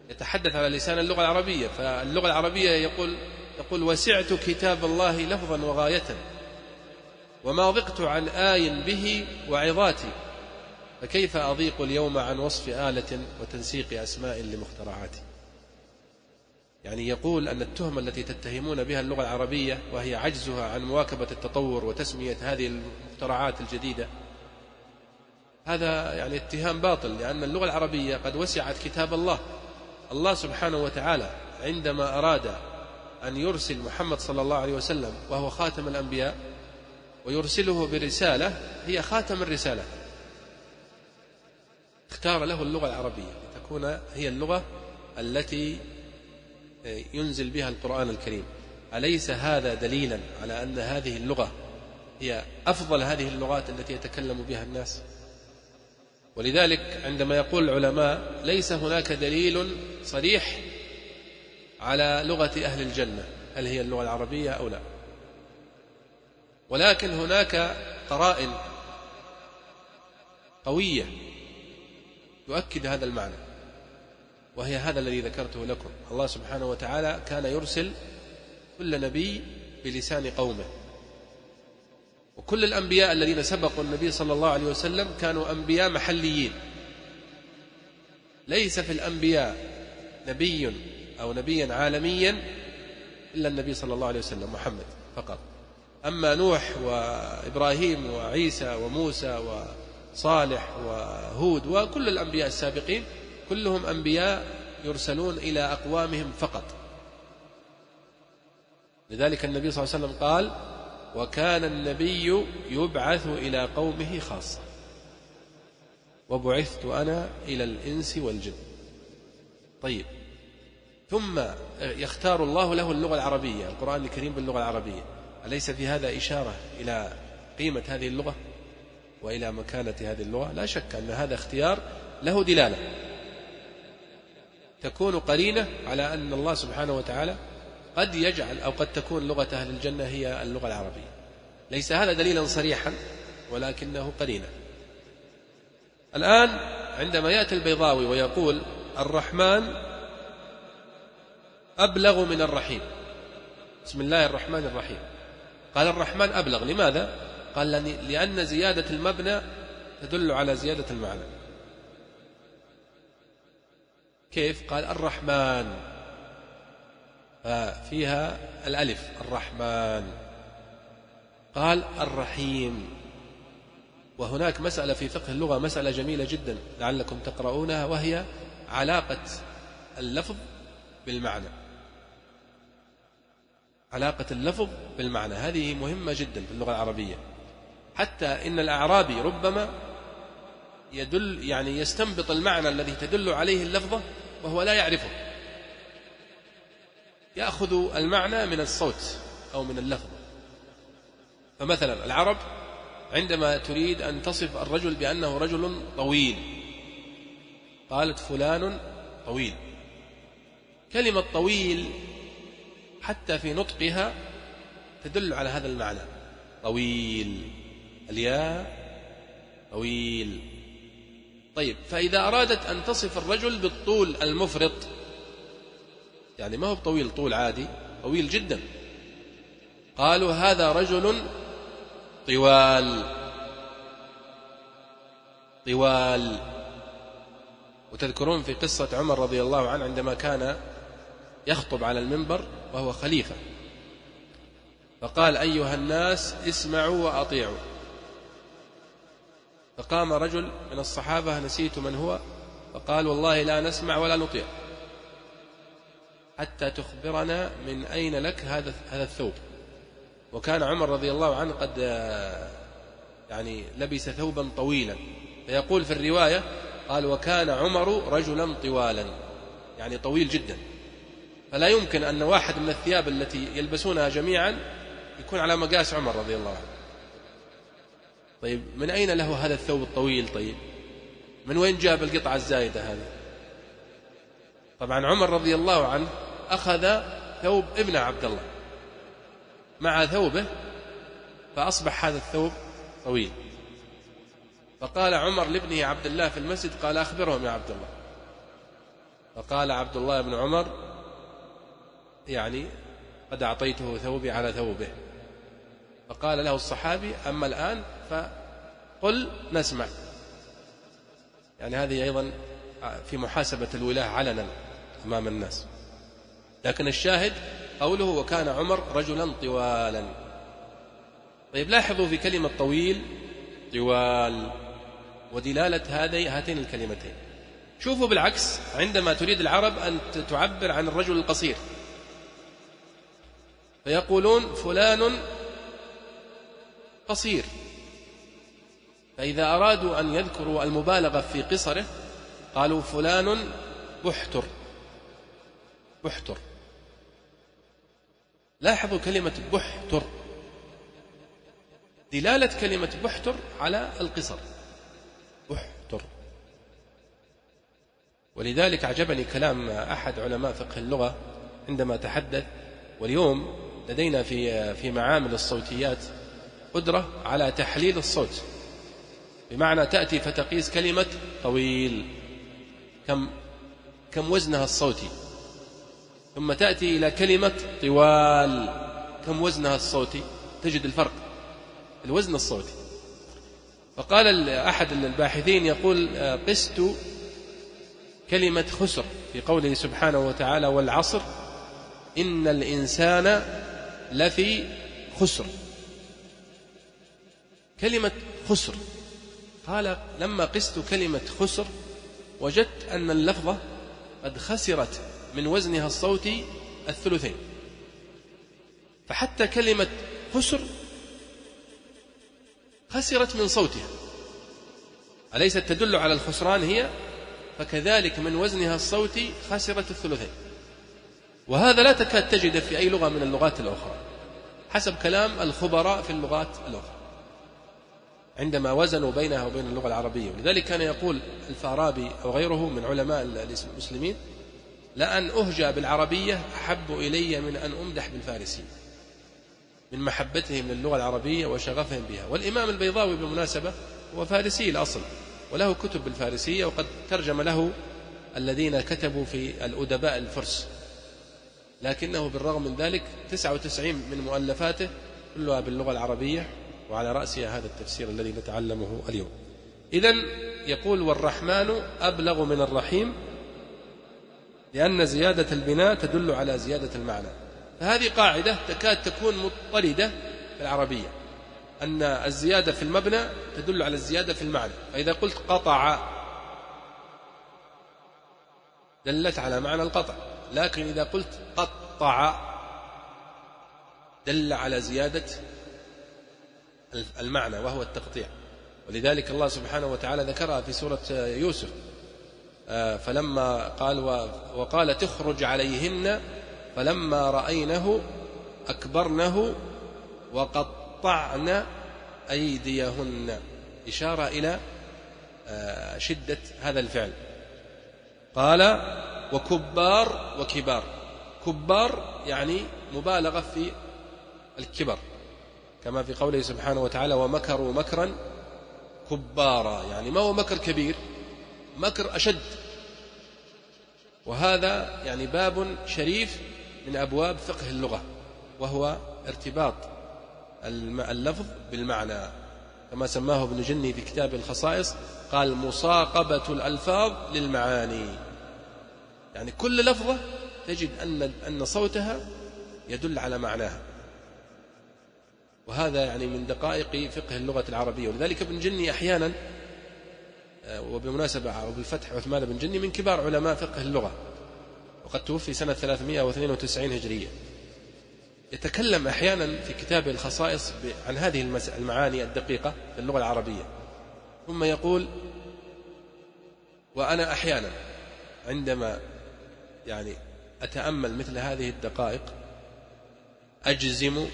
يتحدث على لسان اللغة العربية فاللغة العربية يقول يقول وسعت كتاب الله لفظا وغاية وما ضقت عن آي به وعظاتي فكيف أضيق اليوم عن وصف آلة وتنسيق أسماء لمخترعاتي؟ يعني يقول أن التهمة التي تتهمون بها اللغة العربية وهي عجزها عن مواكبة التطور وتسمية هذه المخترعات الجديدة هذا يعني اتهام باطل لأن اللغة العربية قد وسعت كتاب الله. الله سبحانه وتعالى عندما أراد أن يرسل محمد صلى الله عليه وسلم وهو خاتم الأنبياء ويرسله برسالة هي خاتم الرسالة. اختار له اللغة العربية لتكون هي اللغة التي ينزل بها القرآن الكريم. أليس هذا دليلا على أن هذه اللغة هي أفضل هذه اللغات التي يتكلم بها الناس؟ ولذلك عندما يقول العلماء ليس هناك دليل صريح على لغة أهل الجنة هل هي اللغة العربية أو لا. ولكن هناك قرائن قوية تؤكد هذا المعنى وهي هذا الذي ذكرته لكم. الله سبحانه وتعالى كان يرسل كل نبي بلسان قومه. وكل الأنبياء الذين سبقوا النبي صلى الله عليه وسلم كانوا أنبياء محليين. ليس في الأنبياء نبي أو نبيا عالميا إلا النبي صلى الله عليه وسلم محمد فقط. أما نوح وإبراهيم وعيسى وموسى وصالح وهود وكل الأنبياء السابقين كلهم أنبياء يرسلون إلى أقوامهم فقط. لذلك النبي صلى الله عليه وسلم قال وكان النبي يبعث إلى قومه خاصة. وبعثت أنا إلى الإنس والجن. طيب. ثم يختار الله له اللغة العربية القرآن الكريم باللغة العربية. أليس في هذا إشارة إلى قيمة هذه اللغة؟ وإلى مكانة هذه اللغة؟ لا شك أن هذا اختيار له دلالة. تكون قرينة على أن الله سبحانه وتعالى قد يجعل أو قد تكون لغة أهل الجنة هي اللغة العربية. ليس هذا دليلا صريحا ولكنه قرينة الآن عندما يأتي البيضاوي ويقول الرحمن أبلغ من الرحيم. بسم الله الرحمن الرحيم. قال الرحمن أبلغ لماذا؟ قال لأن زيادة المبنى تدل على زيادة المعنى. كيف؟ قال الرحمن. ففيها الألف الرحمن. قال الرحيم. وهناك مسألة في فقه اللغة مسألة جميلة جدا لعلكم تقرؤونها وهي علاقة اللفظ بالمعنى. علاقة اللفظ بالمعنى هذه مهمة جدا في اللغة العربية. حتى إن الأعرابي ربما يدل يعني يستنبط المعنى الذي تدل عليه اللفظة وهو لا يعرفه. يأخذ المعنى من الصوت أو من اللفظ. فمثلا العرب عندما تريد أن تصف الرجل بأنه رجل طويل قالت فلان طويل. كلمة طويل حتى في نطقها تدل على هذا المعنى. طويل. الياء طويل. طيب فإذا أرادت أن تصف الرجل بالطول المفرط يعني ما هو طويل طول عادي طويل جدا. قالوا هذا رجل طوال طوال. وتذكرون في قصة عمر رضي الله عنه عندما كان يخطب على المنبر وهو خليفة. فقال أيها الناس اسمعوا وأطيعوا. فقام رجل من الصحابة نسيت من هو فقال والله لا نسمع ولا نطيع. حتى تخبرنا من أين لك هذا هذا الثوب. وكان عمر رضي الله عنه قد يعني لبس ثوبا طويلا. فيقول في الرواية قال وكان عمر رجلا طوالا. يعني طويل جدا. فلا يمكن أن واحد من الثياب التي يلبسونها جميعا يكون على مقاس عمر رضي الله عنه. طيب من أين له هذا الثوب الطويل؟ طيب من وين جاب القطعة الزايدة هذه؟ طبعا عمر رضي الله عنه أخذ ثوب ابن عبد الله مع ثوبه فأصبح هذا الثوب طويل. فقال عمر لابنه عبد الله في المسجد قال أخبرهم يا عبد الله. فقال عبد الله بن عمر يعني قد أعطيته ثوبي على ثوبه. فقال له الصحابي أما الآن فقل نسمع. يعني هذه أيضا في محاسبة الولاة علنا أمام الناس. لكن الشاهد قوله وكان عمر رجلا طوالا. طيب لاحظوا في كلمة طويل طوال ودلالة هاتين الكلمتين. شوفوا بالعكس عندما تريد العرب أن تعبر عن الرجل القصير. فيقولون فلان قصير. فإذا أرادوا أن يذكروا المبالغة في قصره قالوا فلان بحتر. بحتر. لاحظوا كلمة بحتر. دلالة كلمة بحتر على القصر. بحتر. ولذلك عجبني كلام أحد علماء فقه اللغة عندما تحدث واليوم لدينا في في معامل الصوتيات قدرة على تحليل الصوت. بمعنى تأتي فتقيس كلمة طويل. كم كم وزنها الصوتي. ثم تأتي إلى كلمة طوال. كم وزنها الصوتي؟ تجد الفرق. الوزن الصوتي. فقال أحد الباحثين يقول قست كلمة خسر في قوله سبحانه وتعالى والعصر. إن الإنسان لفي خسر. كلمة خسر. قال لما قست كلمة خسر وجدت أن اللفظة قد خسرت. من وزنها الصوتي الثلثين. فحتى كلمة خسر خسرت من صوتها. أليست تدل على الخسران هي؟ فكذلك من وزنها الصوتي خسرت الثلثين. وهذا لا تكاد تجده في أي لغة من اللغات الأخرى حسب كلام الخبراء في اللغات الأخرى. عندما وزنوا بينها وبين اللغة العربية ولذلك كان يقول الفارابي أو غيره من علماء المسلمين لأن أهجى بالعربية أحب إلي من أن أمدح بالفارسية من محبتهم للغة العربية وشغفهم بها. والإمام البيضاوي بالمناسبة هو فارسي الأصل وله كتب بالفارسية وقد ترجم له الذين كتبوا في الأدباء الفرس. لكنه بالرغم من ذلك 99 من مؤلفاته كلها باللغة العربية وعلى رأسها هذا التفسير الذي نتعلمه اليوم. إذا يقول والرحمن أبلغ من الرحيم لأن زيادة البناء تدل على زيادة المعنى. فهذه قاعدة تكاد تكون مضطردة في العربية. أن الزيادة في المبنى تدل على الزيادة في المعنى. فإذا قلت قطع دلت على معنى القطع. لكن إذا قلت قطع دل على زيادة المعنى وهو التقطيع. ولذلك الله سبحانه وتعالى ذكرها في سورة يوسف. فلما قال وقال تخرج عليهن فلما رأينه أكبرنه وقطعن أيديهن. إشارة إلى آه، شدة هذا الفعل. قال وكبار وكبار. كبار يعني مبالغة في الكبر كما في قوله سبحانه وتعالى ومكروا مكرا كبارا. يعني ما هو مكر كبير؟ مكر أشد. وهذا يعني باب شريف من أبواب فقه اللغة وهو ارتباط اللفظ بالمعنى. كما سماه ابن جني في كتاب الخصائص قال مصاقبة الألفاظ للمعاني. يعني كل لفظة تجد أن أن صوتها يدل على معناها. وهذا يعني من دقائق فقه اللغة العربية. ولذلك ابن جني أحيانا وبمناسبة وبالفتح عثمان بن جني من كبار علماء فقه اللغة وقد توفي سنة 392 هجرية. يتكلم أحيانا في كتابه الخصائص عن هذه المعاني الدقيقة في اللغة العربية. ثم يقول وأنا أحيانا عندما يعني أتأمل مثل هذه الدقائق أجزم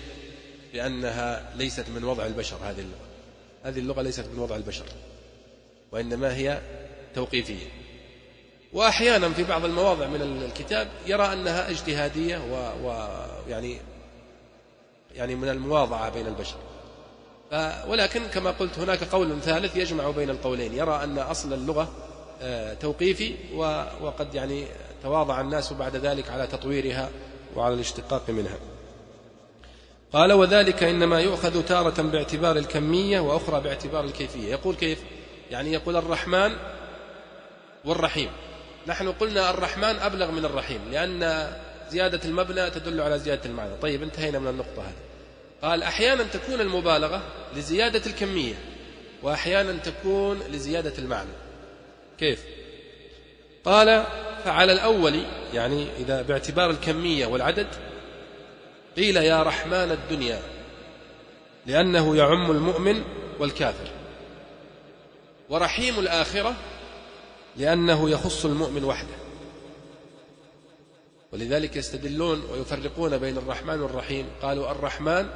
بأنها ليست من وضع البشر هذه اللغة. هذه اللغة ليست من وضع البشر. وإنما هي توقيفية. وأحيانا في بعض المواضع من الكتاب يرى أنها اجتهادية ويعني يعني من المواضعة بين البشر. ولكن كما قلت هناك قول ثالث يجمع بين القولين. يرى أن أصل اللغة آه، توقيفي وقد يعني تواضع الناس بعد ذلك على تطويرها وعلى الاشتقاق منها. قال وذلك إنما يؤخذ تارة باعتبار الكمية وأخرى باعتبار الكيفية. يقول كيف؟ يعني يقول الرحمن والرحيم. نحن قلنا الرحمن أبلغ من الرحيم لأن زيادة المبنى تدل على زيادة المعنى. طيب انتهينا من النقطة هذه. قال أحيانا تكون المبالغة لزيادة الكمية وأحيانا تكون لزيادة المعنى. كيف؟ قال فعلى الأول يعني إذا باعتبار الكمية والعدد قيل يا رحمن الدنيا لأنه يعم المؤمن والكافر. ورحيم الآخرة لأنه يخص المؤمن وحده. ولذلك يستدلون ويفرقون بين الرحمن والرحيم. قالوا الرحمن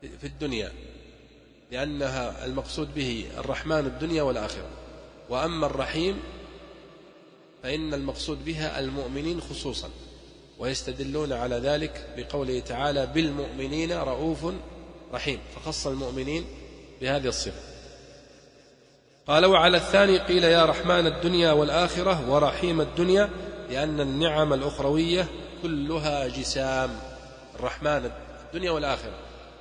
في الدنيا لأنها المقصود به الرحمن الدنيا والآخرة. وأما الرحيم فإن المقصود بها المؤمنين خصوصا. ويستدلون على ذلك بقوله تعالى بالمؤمنين رؤوف رحيم. فخص المؤمنين بهذه الصفة. قال وعلى الثاني قيل يا رحمن الدنيا والآخرة ورحيم الدنيا لأن النعم الأخروية كلها جسام الرحمن الدنيا والآخرة.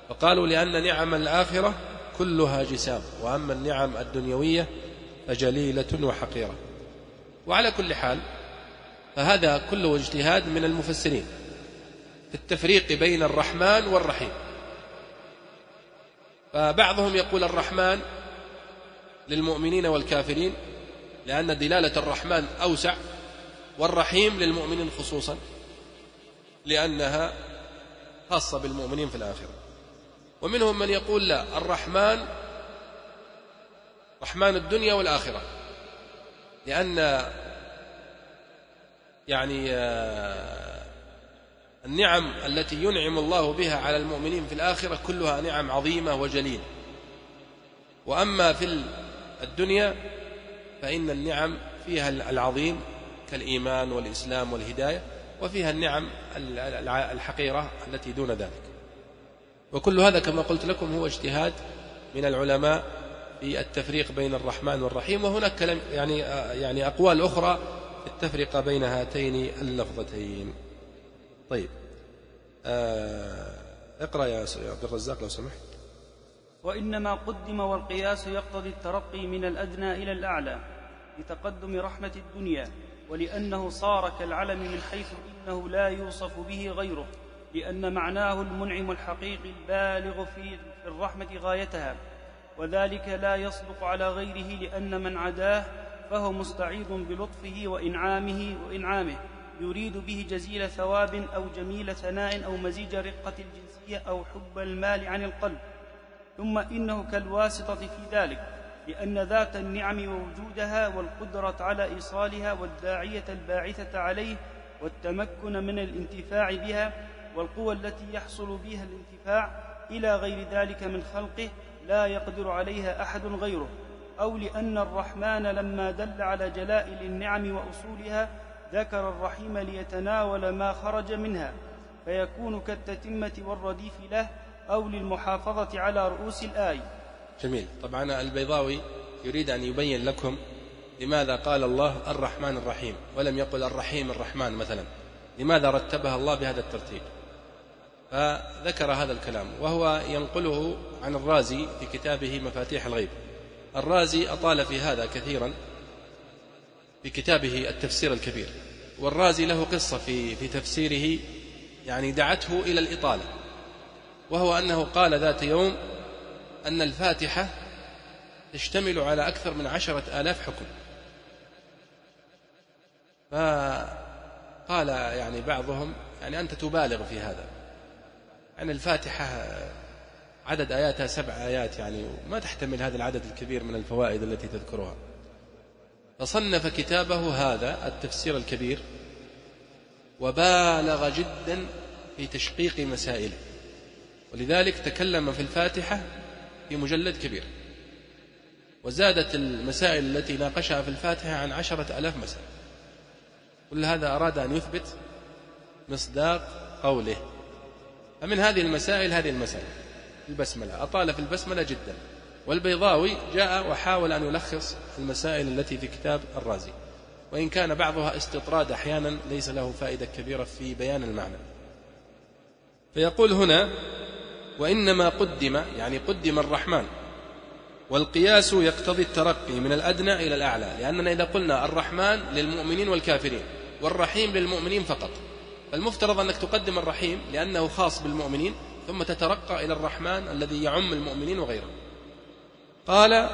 فقالوا لأن نعم الآخرة كلها جسام وأما النعم الدنيوية فجليلة وحقيرة. وعلى كل حال فهذا كله اجتهاد من المفسرين في التفريق بين الرحمن والرحيم. فبعضهم يقول الرحمن للمؤمنين والكافرين لأن دلالة الرحمن أوسع والرحيم للمؤمنين خصوصا لأنها خاصة بالمؤمنين في الآخرة. ومنهم من يقول لا الرحمن رحمن الدنيا والآخرة. لأن يعني آه، النعم التي ينعم الله بها على المؤمنين في الآخرة كلها نعم عظيمة وجليلة. وأما في الدنيا فإن النعم فيها العظيم كالإيمان والإسلام والهداية وفيها النعم الحقيرة التي دون ذلك. وكل هذا كما قلت لكم هو اجتهاد من العلماء في التفريق بين الرحمن والرحيم وهناك كلام يعني يعني أقوال أخرى في التفرقة بين هاتين اللفظتين. طيب آه اقرأ يا عبد الرزاق لو سمحت. وإنما قدم والقياس يقتضي الترقي من الأدنى إلى الأعلى لتقدم رحمة الدنيا ولأنه صار كالعلم من حيث إنه لا يوصف به غيره لأن معناه المنعم الحقيقي البالغ في الرحمة غايتها وذلك لا يصدق على غيره لأن من عداه فهو مستعيض بلطفه وإنعامه وإنعامه يريد به جزيل ثواب أو جميل ثناء أو مزيج رقة الجنسية أو حب المال عن القلب. ثم إنه كالواسطة في ذلك لأن ذات النعم ووجودها والقدرة على إيصالها والداعية الباعثة عليه والتمكن من الانتفاع بها والقوى التي يحصل بها الانتفاع إلى غير ذلك من خلقه لا يقدر عليها أحد غيره أو لأن الرحمن لما دل على جلائل النعم وأصولها ذكر الرحيم ليتناول ما خرج منها فيكون كالتتمة والرديف له أو للمحافظة على رؤوس الآي. جميل. طبعا البيضاوي يريد أن يبين لكم لماذا قال الله الرحمن الرحيم ولم يقل الرحيم الرحمن مثلا. لماذا رتبها الله بهذا الترتيب؟ فذكر هذا الكلام وهو ينقله عن الرازي في كتابه مفاتيح الغيب. الرازي أطال في هذا كثيرا في كتابه التفسير الكبير. والرازي له قصة في في تفسيره يعني دعته إلى الإطالة. وهو أنه قال ذات يوم أن الفاتحة تشتمل على أكثر من عشرة آلاف حكم. فقال يعني بعضهم يعني أنت تبالغ في هذا. يعني الفاتحة عدد آياتها سبع آيات يعني ما تحتمل هذا العدد الكبير من الفوائد التي تذكرها. فصنف كتابه هذا التفسير الكبير وبالغ جدا في تشقيق مسائله. ولذلك تكلم في الفاتحة في مجلد كبير. وزادت المسائل التي ناقشها في الفاتحة عن عشرة ألاف مسألة. كل هذا أراد أن يثبت مصداق قوله. فمن هذه المسائل هذه المسألة. البسملة. أطال في البسملة جدا. والبيضاوي جاء وحاول أن يلخص المسائل التي في كتاب الرازي. وإن كان بعضها استطراد أحيانا ليس له فائدة كبيرة في بيان المعنى. فيقول هنا وإنما قدم يعني قدم الرحمن. والقياس يقتضي الترقي من الأدنى إلى الأعلى لأننا إذا قلنا الرحمن للمؤمنين والكافرين والرحيم للمؤمنين فقط. فالمفترض أنك تقدم الرحيم لأنه خاص بالمؤمنين ثم تترقى إلى الرحمن الذي يعم المؤمنين وغيرهم. قال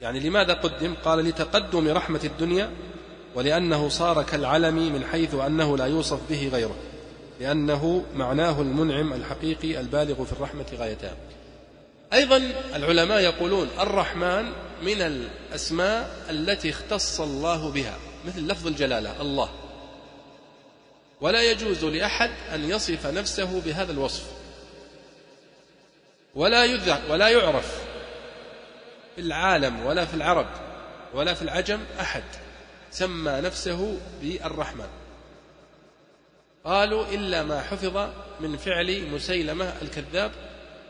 يعني لماذا قدم؟ قال لتقدم رحمة الدنيا ولأنه صار كالعلم من حيث أنه لا يوصف به غيره. لأنه معناه المنعم الحقيقي البالغ في الرحمة غايتها أيضا العلماء يقولون الرحمن من الأسماء التي اختص الله بها مثل لفظ الجلالة الله. ولا يجوز لأحد أن يصف نفسه بهذا الوصف. ولا ولا يعرف في العالم ولا في العرب ولا في العجم أحد. سمى نفسه بالرحمن. قالوا إلا ما حفظ من فعل مسيلمة الكذاب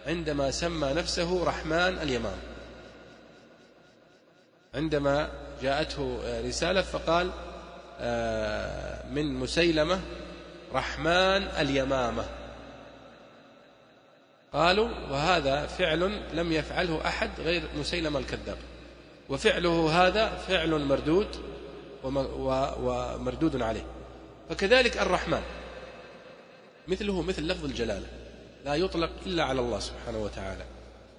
عندما سمى نفسه رحمن اليمام عندما جاءته رسالة فقال آه، من مسيلمة رحمن اليمامة. قالوا وهذا فعل لم يفعله أحد غير مسيلمة الكذاب. وفعله هذا فعل مردود ومردود عليه. فكذلك الرحمن. مثله مثل لفظ الجلالة. لا يطلق إلا على الله سبحانه وتعالى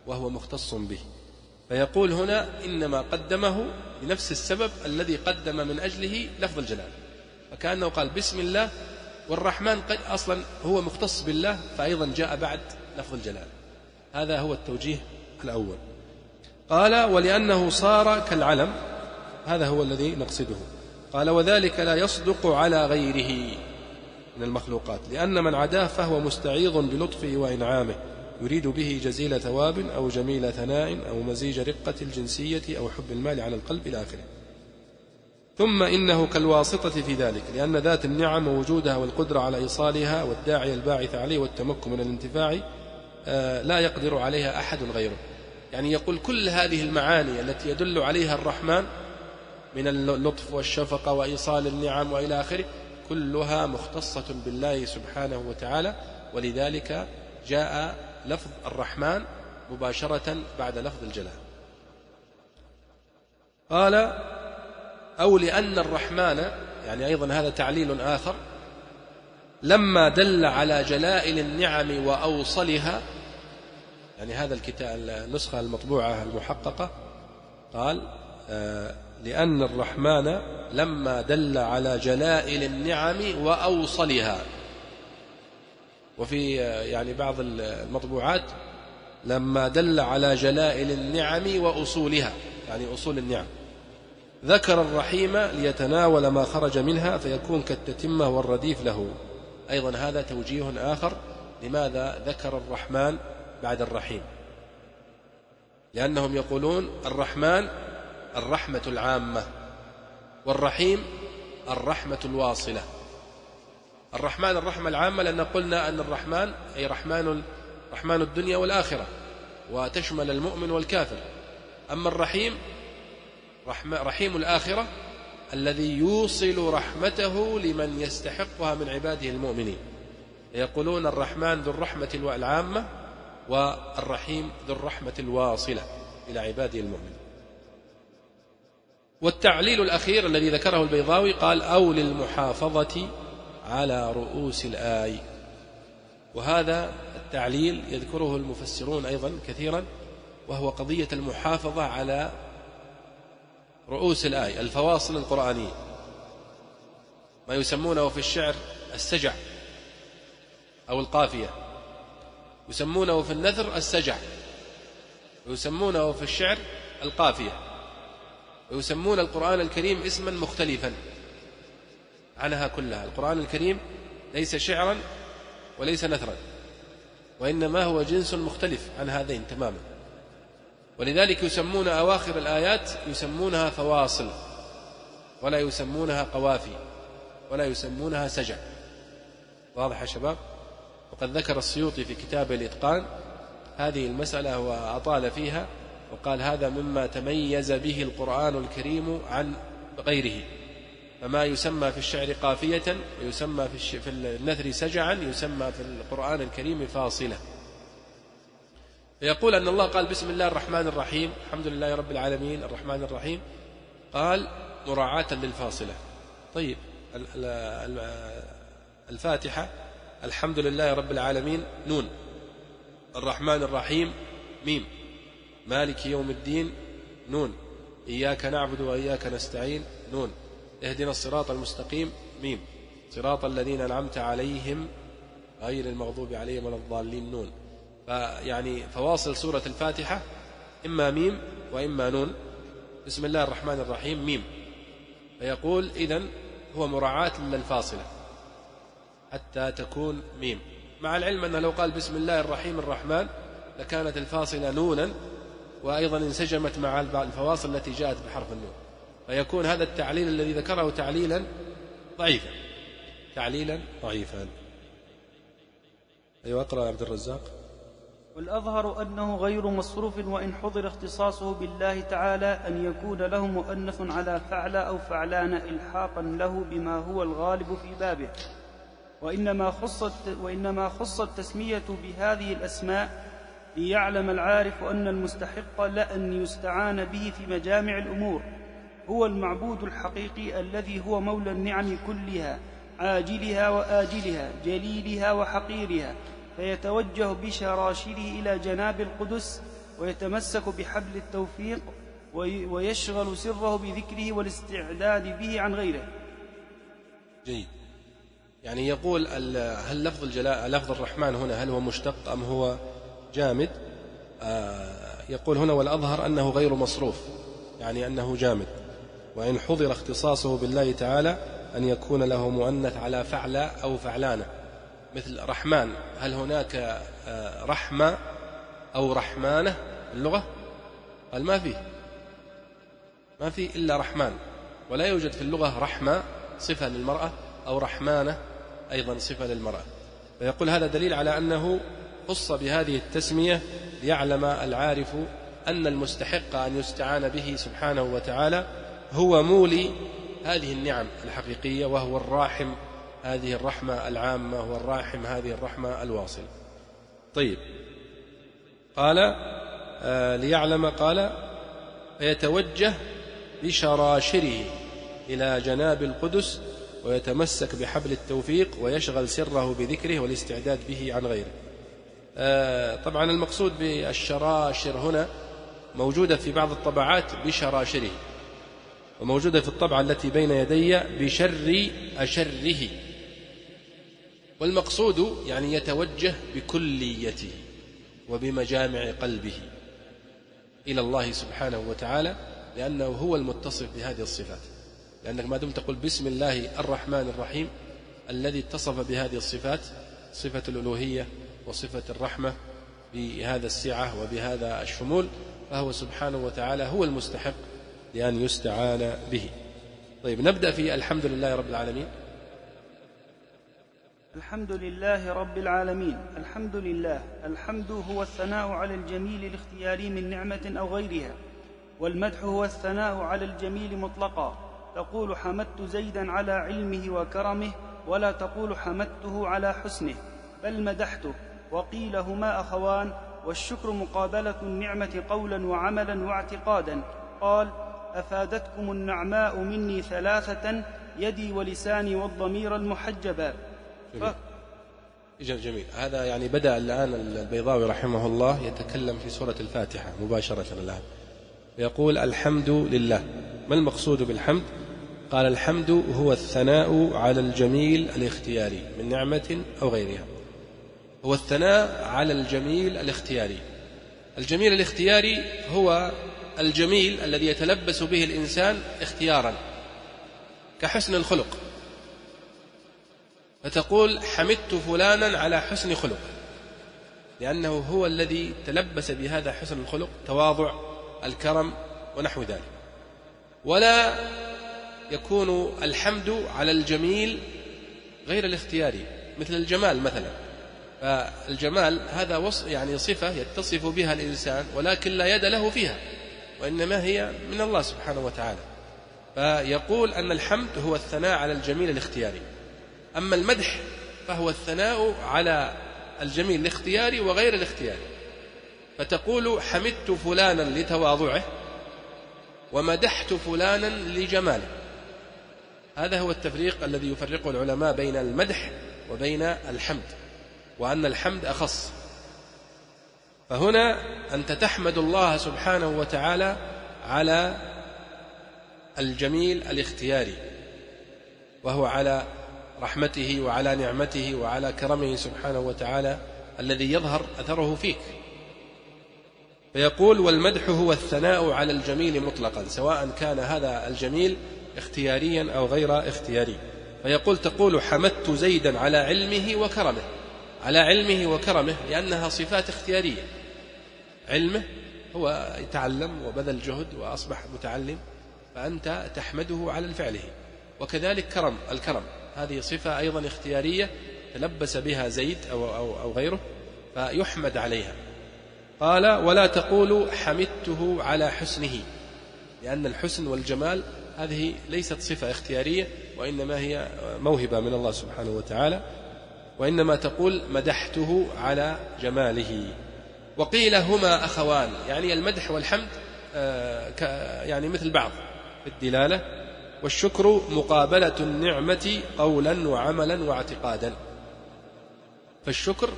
وهو مختص به. فيقول هنا إنما قدمه بنفس السبب الذي قدم من أجله لفظ الجلالة. فكأنه قال بسم الله والرحمن قد أصلا هو مختص بالله فأيضا جاء بعد لفظ الجلالة. هذا هو التوجيه الأول. قال ولأنه صار كالعلم هذا هو الذي نقصده. قال وذلك لا يصدق على غيره. من المخلوقات لأن من عداه فهو مستعيض بلطفه وإنعامه يريد به جزيل ثواب أو جميل ثناء أو مزيج رقة الجنسية أو حب المال على القلب إلى آخره. ثم إنه كالواسطة في ذلك لأن ذات النعم ووجودها والقدرة على إيصالها والداعي الباعث عليه والتمكن من الانتفاع آه، لا يقدر عليها أحد غيره. يعني يقول كل هذه المعاني التي يدل عليها الرحمن من اللطف والشفقة وإيصال النعم وإلى آخره كلها مختصة بالله سبحانه وتعالى ولذلك جاء لفظ الرحمن مباشرة بعد لفظ الجلال. قال أو لأن الرحمن يعني أيضا هذا تعليل آخر لما دل على جلائل النعم وأوصلها يعني هذا الكتاب النسخة المطبوعة المحققة قال آه لأن الرحمن لما دل على جلائل النعم وأوصلها. وفي يعني بعض المطبوعات لما دل على جلائل النعم وأصولها يعني أصول النعم. ذكر الرحيم ليتناول ما خرج منها فيكون كالتتمة والرديف له. أيضا هذا توجيه آخر لماذا ذكر الرحمن بعد الرحيم. لأنهم يقولون الرحمن الرحمة العامة والرحيم الرحمة الواصلة. الرحمن الرحمة العامة لأن قلنا أن الرحمن أي رحمن رحمن الدنيا والآخرة وتشمل المؤمن والكافر. أما الرحيم رحيم الآخرة الذي يوصل رحمته لمن يستحقها من عباده المؤمنين. يقولون الرحمن ذو الرحمة العامة والرحيم ذو الرحمة الواصلة إلى عباده المؤمنين. والتعليل الأخير الذي ذكره البيضاوي قال أو للمحافظة على رؤوس الآي. وهذا التعليل يذكره المفسرون أيضا كثيرا وهو قضية المحافظة على رؤوس الآي الفواصل القرآنية. ما يسمونه في الشعر السجع أو القافية. يسمونه في النثر السجع. ويسمونه في الشعر القافية. ويسمون القرآن الكريم اسما مختلفا عنها كلها. القرآن الكريم ليس شعرا وليس نثرا وإنما هو جنس مختلف عن هذين تماما. ولذلك يسمون أواخر الآيات يسمونها فواصل ولا يسمونها قوافي ولا يسمونها سجع. واضح يا شباب؟ وقد ذكر السيوطي في كتابه الإتقان هذه المسألة وأطال فيها. وقال هذا مما تميز به القرآن الكريم عن غيره. فما يسمى في الشعر قافية ويسمى في, في النثر سجعا يسمى في القرآن الكريم فاصلة فيقول أن الله قال بسم الله الرحمن الرحيم الحمد لله رب العالمين الرحمن الرحيم. قال مراعاة للفاصلة. طيب الفاتحة الحمد لله رب العالمين نون. الرحمن الرحيم ميم. مالك يوم الدين نون. إياك نعبد وإياك نستعين نون. اهدنا الصراط المستقيم ميم. صراط الذين أنعمت عليهم غير المغضوب عليهم ولا الضالين نون. فيعني فواصل سورة الفاتحة إما ميم وإما نون. بسم الله الرحمن الرحيم ميم. فيقول إذن هو مراعاة للفاصلة حتى تكون ميم. مع العلم أنه لو قال بسم الله الرحيم الرحمن لكانت الفاصلة نونا وأيضا انسجمت مع الفواصل التي جاءت بحرف النون. فيكون هذا التعليل الذي ذكره تعليلا ضعيفا. تعليلا ضعيفا. أيوة اقرأ عبد الرزاق. والأظهر أنه غير مصروف وإن حضر اختصاصه بالله تعالى أن يكون له مؤنث على فعل أو فعلان إلحاقا له بما هو الغالب في بابه. وإنما خصت, وإنما خص التسمية بهذه الأسماء ليعلم العارف أن المستحق لأن يستعان به في مجامع الأمور. هو المعبود الحقيقي الذي هو مولى النعم كلها عاجلها وآجلها جليلها وحقيرها. فيتوجه بشراشره إلى جناب القدس ويتمسك بحبل التوفيق ويشغل سره بذكره والاستعداد به عن غيره. جيد. يعني يقول هل لفظ الجلاء لفظ الرحمن هنا هل هو مشتق أم هو جامد. آه يقول هنا والأظهر أنه غير مصروف يعني أنه جامد. وإن حضر اختصاصه بالله تعالى أن يكون له مؤنث على فعل أو فعلانة. مثل رحمن هل هناك آه، رحمة أو رحمانة اللغة؟ قال ما فيه. ما في إلا رحمن. ولا يوجد في اللغة رحمة صفة للمرأة أو رحمانة أيضا صفة للمرأة. فيقول هذا دليل على أنه خص بهذه التسمية ليعلم العارف أن المستحق أن يستعان به سبحانه وتعالى هو مولي هذه النعم الحقيقية وهو الراحم هذه الرحمة العامة والراحم هذه الرحمة الواصل. طيب. قال آه ليعلم قال فيتوجه بشراشره إلى جناب القدس ويتمسك بحبل التوفيق ويشغل سره بذكره والاستعداد به عن غيره. طبعا المقصود بالشراشر هنا موجودة في بعض الطبعات بشراشره وموجودة في الطبعة التي بين يدي بشر أشره والمقصود يعني يتوجه بكليته وبمجامع قلبه إلى الله سبحانه وتعالى لأنه هو المتصف بهذه الصفات. لأنك ما دمت تقول بسم الله الرحمن الرحيم الذي اتصف بهذه الصفات صفة الألوهية وصفة الرحمة بهذا السعة وبهذا الشمول فهو سبحانه وتعالى هو المستحق لأن يستعان به. طيب نبدأ في الحمد لله رب العالمين. الحمد لله رب العالمين. الحمد لله. الحمد هو الثناء على الجميل الاختياري من نعمة أو غيرها والمدح هو الثناء على الجميل مطلقا. تقول حمدت زيدا على علمه وكرمه ولا تقول حمدته على حسنه بل مدحته. وقيل هما أخوان والشكر مقابلة النعمة قولا وعملا واعتقادا. قال أفادتكم النعماء مني ثلاثة يدي ولساني والضمير المحجبا جميل. جميل. هذا يعني بدأ الآن البيضاوي رحمه الله يتكلم في سورة الفاتحة مباشرة الآن. يقول الحمد لله. ما المقصود بالحمد؟ قال الحمد هو الثناء على الجميل الاختياري من نعمة أو غيرها. هو الثناء على الجميل الاختياري. الجميل الاختياري هو الجميل الذي يتلبس به الإنسان اختيارا كحسن الخلق. فتقول حمدت فلانا على حسن خلق لأنه هو الذي تلبس بهذا حسن الخلق تواضع الكرم ونحو ذلك. ولا يكون الحمد على الجميل غير الاختياري مثل الجمال مثلا. فالجمال هذا وصف يعني صفة يتصف بها الإنسان ولكن لا يد له فيها وإنما هي من الله سبحانه وتعالى. فيقول أن الحمد هو الثناء على الجميل الاختياري. أما المدح فهو الثناء على الجميل الاختياري وغير الاختياري. فتقول حمدت فلانا لتواضعه ومدحت فلانا لجماله. هذا هو التفريق الذي يفرقه العلماء بين المدح وبين الحمد. وأن الحمد أخص. فهنا أنت تحمد الله سبحانه وتعالى على الجميل الاختياري وهو على رحمته وعلى نعمته وعلى كرمه سبحانه وتعالى الذي يظهر أثره فيك. فيقول والمدح هو الثناء على الجميل مطلقا سواء كان هذا الجميل اختياريا أو غير اختياري. فيقول تقول حمدت زيدا على علمه وكرمه. على علمه وكرمه لأنها صفات اختيارية. علمه هو يتعلم وبذل جهد وأصبح متعلم فأنت تحمده على فعله وكذلك كرم الكرم. هذه صفة أيضا اختيارية تلبس بها زيد أو, أو, أو غيره فيحمد عليها. قال ولا تقولوا حمدته على حسنه. لأن الحسن والجمال هذه ليست صفة اختيارية وإنما هي موهبة من الله سبحانه وتعالى. وإنما تقول مدحته على جماله. وقيل هما أخوان يعني المدح والحمد آه، يعني مثل بعض في الدلالة. والشكر مقابلة النعمة قولا وعملا واعتقادا. فالشكر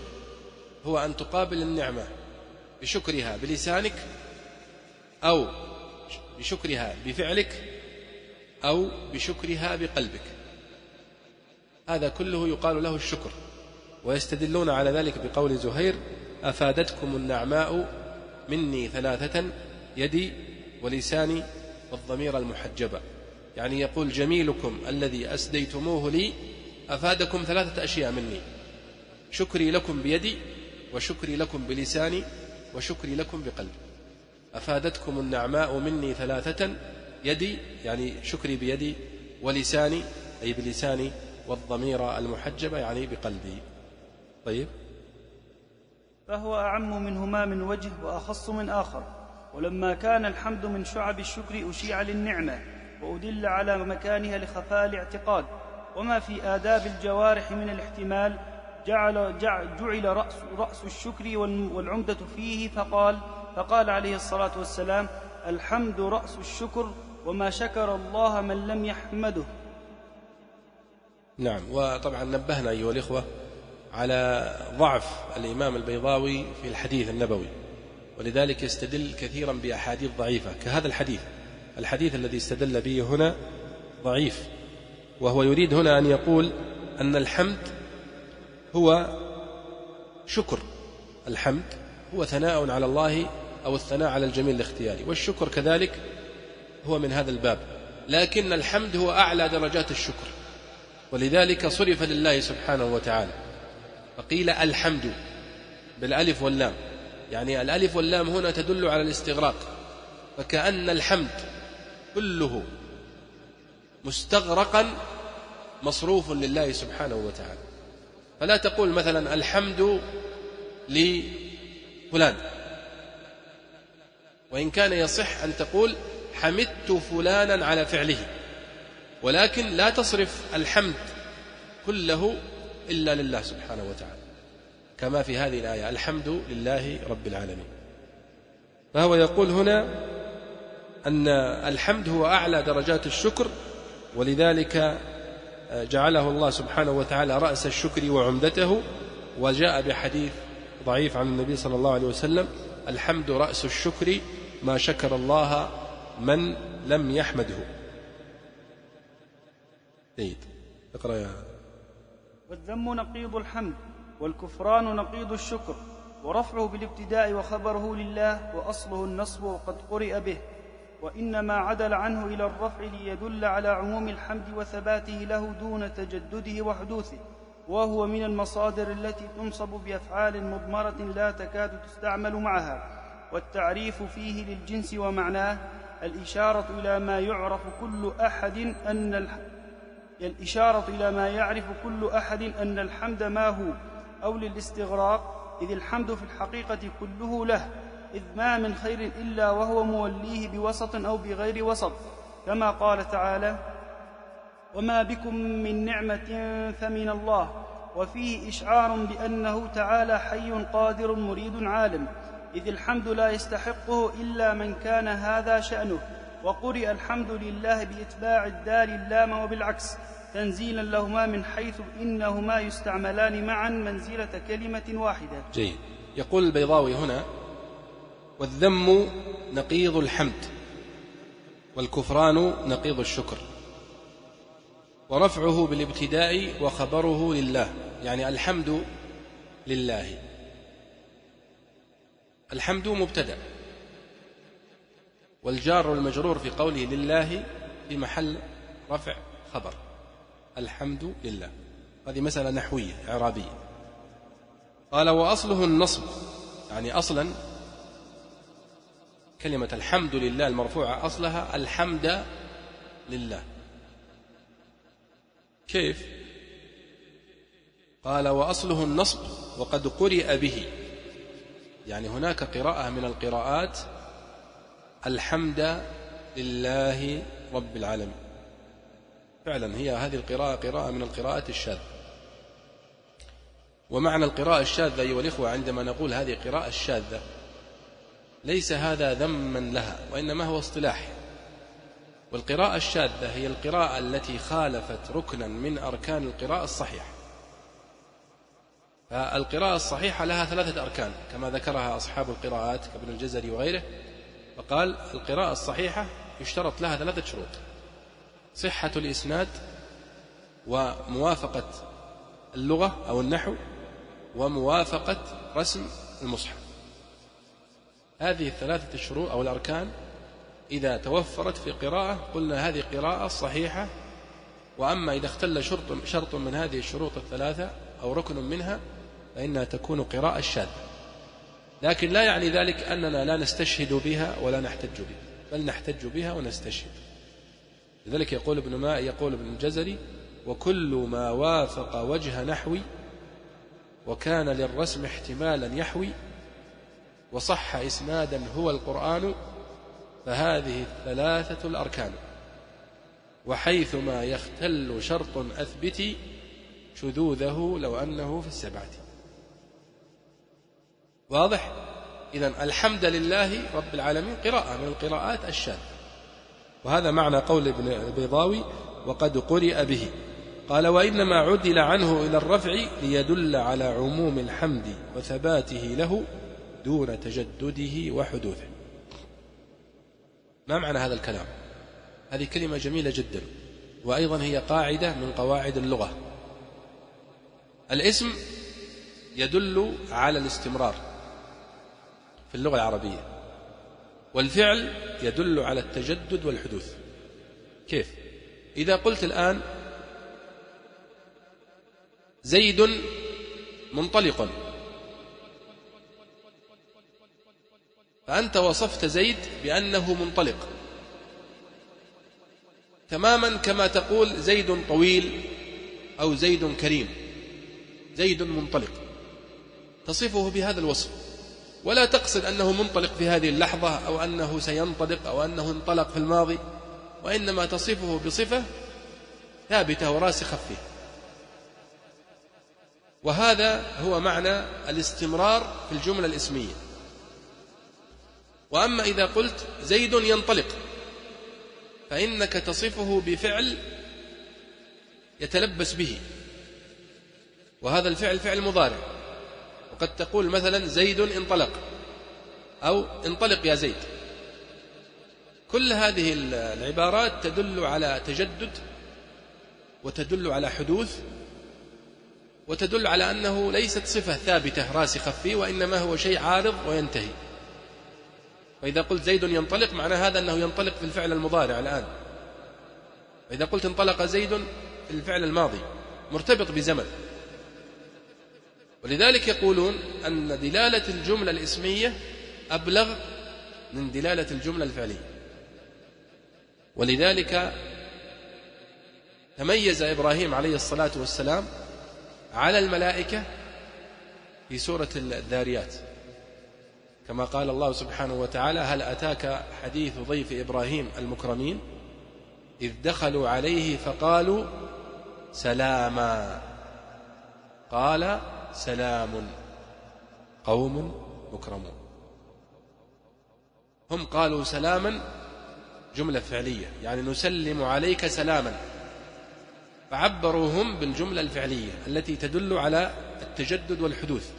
هو أن تقابل النعمة بشكرها بلسانك أو بشكرها بفعلك أو بشكرها بقلبك. هذا كله يقال له الشكر. ويستدلون على ذلك بقول زهير أفادتكم النعماء مني ثلاثة يدي ولساني والضمير المحجبة يعني يقول جميلكم الذي أسديتموه لي أفادكم ثلاثة أشياء مني. شكري لكم بيدي وشكري لكم بلساني وشكري لكم بقلبي. أفادتكم النعماء مني ثلاثة يدي يعني شكري بيدي ولساني أي بلساني والضمير المحجبة يعني بقلبي. طيب. فهو أعم منهما من وجه وأخص من آخر ولما كان الحمد من شعب الشكر أشيع للنعمة وأدل على مكانها لخفاء الاعتقاد. وما في آداب الجوارح من الاحتمال جعل, جعل رأس, رأس الشكر والعمدة فيه فقال فقال عليه الصلاة والسلام الحمد رأس الشكر وما شكر الله من لم يحمده. نعم وطبعا نبهنا أيها الإخوة على ضعف الإمام البيضاوي في الحديث النبوي ولذلك يستدل كثيرا بأحاديث ضعيفة. كهذا الحديث الحديث الذي استدل به هنا ضعيف وهو يريد هنا أن يقول أن الحمد هو شكر. الحمد هو ثناء على الله أو الثناء على الجميل الاختياري والشكر كذلك هو من هذا الباب. لكن الحمد هو أعلى درجات الشكر ولذلك صرف لله سبحانه وتعالى. فقيل الحمد بالألف واللام. يعني الألف واللام هنا تدل على الاستغراق. فكأن الحمد كله مستغرقا مصروف لله سبحانه وتعالى. فلا تقول مثلا الحمد لفلان. وإن كان يصح أن تقول حمدت فلانا على فعله. ولكن لا تصرف الحمد كله إلا لله سبحانه وتعالى. كما في هذه الآية الحمد لله رب العالمين. فهو يقول هنا؟ أن الحمد هو أعلى درجات الشكر ولذلك جعله الله سبحانه وتعالى رأس الشكر وعمدته وجاء بحديث ضعيف عن النبي صلى الله عليه وسلم الحمد رأس الشكر ما شكر الله من لم يحمده. جيد. اقرأ يا والذم نقيض الحمد والكفران نقيض الشكر ورفعه بالابتداء وخبره لله وأصله النصب وقد قرئ به وإنما عدل عنه إلى الرفع ليدل على عموم الحمد وثباته له دون تجدده وحدوثه وهو من المصادر التي تنصب بأفعال مضمرة لا تكاد تستعمل معها والتعريف فيه للجنس ومعناه الإشارة إلى ما يعرف كل أحد أن. الإشارة إلى ما يعرف كل أحد أن الحمد ما هو أو للاستغراق إذ الحمد في الحقيقة كله له إذ ما من خير إلا وهو موليه بوسط أو بغير وسط. كما قال تعالى وما بكم من نعمة فمن الله وفيه إشعار بأنه تعالى حي قادر مريد عالم إذ الحمد لا يستحقه إلا من كان هذا شأنه وقرئ الحمد لله بإتباع الدال اللام وبالعكس تنزيلا لهما من حيث إنهما يستعملان معا منزلة كلمة واحدة. جيد. يقول البيضاوي هنا والذم نقيض الحمد والكفران نقيض الشكر. ورفعه بالابتداء وخبره لله يعني الحمد لله. الحمد مبتدأ. والجار والمجرور في قوله لله في محل رفع خبر. الحمد لله. هذه مسألة نحوية إعرابية. قال وأصله النصب يعني أصلا كلمة الحمد لله المرفوعة أصلها الحمد لله. كيف؟ قال وأصله النصب وقد قرئ به. يعني هناك قراءة من القراءات الحمد لله رب العالمين. فعلا هي هذه القراءة قراءة من القراءات الشاذة. ومعنى القراءة الشاذة أيها الإخوة عندما نقول هذه قراءة الشاذة ليس هذا ذما لها وإنما هو اصطلاح. والقراءة الشاذة هي القراءة التي خالفت ركنا من أركان القراءة الصحيحة. فالقراءة الصحيحة لها ثلاثة أركان كما ذكرها أصحاب القراءات كابن الجزري وغيره. فقال القراءة الصحيحة يشترط لها ثلاثة شروط. صحة الإسناد وموافقة اللغة أو النحو وموافقة رسم المصحف. هذه الثلاثة الشروط أو الأركان إذا توفرت في قراءة قلنا هذه قراءة صحيحة وأما إذا اختل شرط, شرط من هذه الشروط الثلاثة أو ركن منها فإنها تكون قراءة شاذة. لكن لا يعني ذلك أننا لا نستشهد بها ولا نحتج بها بل نحتج بها ونستشهد. لذلك يقول ابن ماء يقول ابن الجزري وكل ما وافق وجه نحوي وكان للرسم احتمالا يحوي وصح إسنادا هو القرآن فهذه الثلاثة الأركان. وحيثما يختل شرط أثبتي شذوذه لو أنه في السبعة. واضح؟ إذا الحمد لله رب العالمين قراءة من القراءات الشاذة. وهذا معنى قول ابن البيضاوي وقد قرئ به. قال وإنما عدل عنه إلى الرفع ليدل على عموم الحمد وثباته له دون تجدده وحدوثه. ما معنى هذا الكلام؟ هذه كلمة جميلة جدا وأيضا هي قاعدة من قواعد اللغة. الاسم يدل على الاستمرار. في اللغة العربية. والفعل يدل على التجدد والحدوث. كيف؟ إذا قلت الآن زيد منطلق. فأنت وصفت زيد بأنه منطلق. تماما كما تقول زيد طويل أو زيد كريم. زيد منطلق. تصفه بهذا الوصف. ولا تقصد أنه منطلق في هذه اللحظة أو أنه سينطلق أو أنه انطلق في الماضي وإنما تصفه بصفة ثابتة وراسخة فيه. وهذا هو معنى الاستمرار في الجملة الإسمية. وأما إذا قلت زيد ينطلق فإنك تصفه بفعل يتلبس به. وهذا الفعل فعل مضارع. وقد تقول مثلا زيد انطلق أو انطلق يا زيد. كل هذه العبارات تدل على تجدد وتدل على حدوث وتدل على أنه ليست صفة ثابتة راسخة فيه وإنما هو شيء عارض وينتهي. فإذا قلت زيد ينطلق معنى هذا أنه ينطلق في الفعل المضارع الآن. فإذا قلت انطلق زيد في الفعل الماضي مرتبط بزمن. ولذلك يقولون أن دلالة الجملة الإسمية أبلغ من دلالة الجملة الفعلية. ولذلك تميز إبراهيم عليه الصلاة والسلام على الملائكة في سورة الذاريات. كما قال الله سبحانه وتعالى هل أتاك حديث ضيف إبراهيم المكرمين؟ إذ دخلوا عليه فقالوا سلاما. قال سلام قوم مكرمون. هم قالوا سلاما جملة فعلية يعني نسلم عليك سلاما. فعبروا هم بالجملة الفعلية التي تدل على التجدد والحدوث.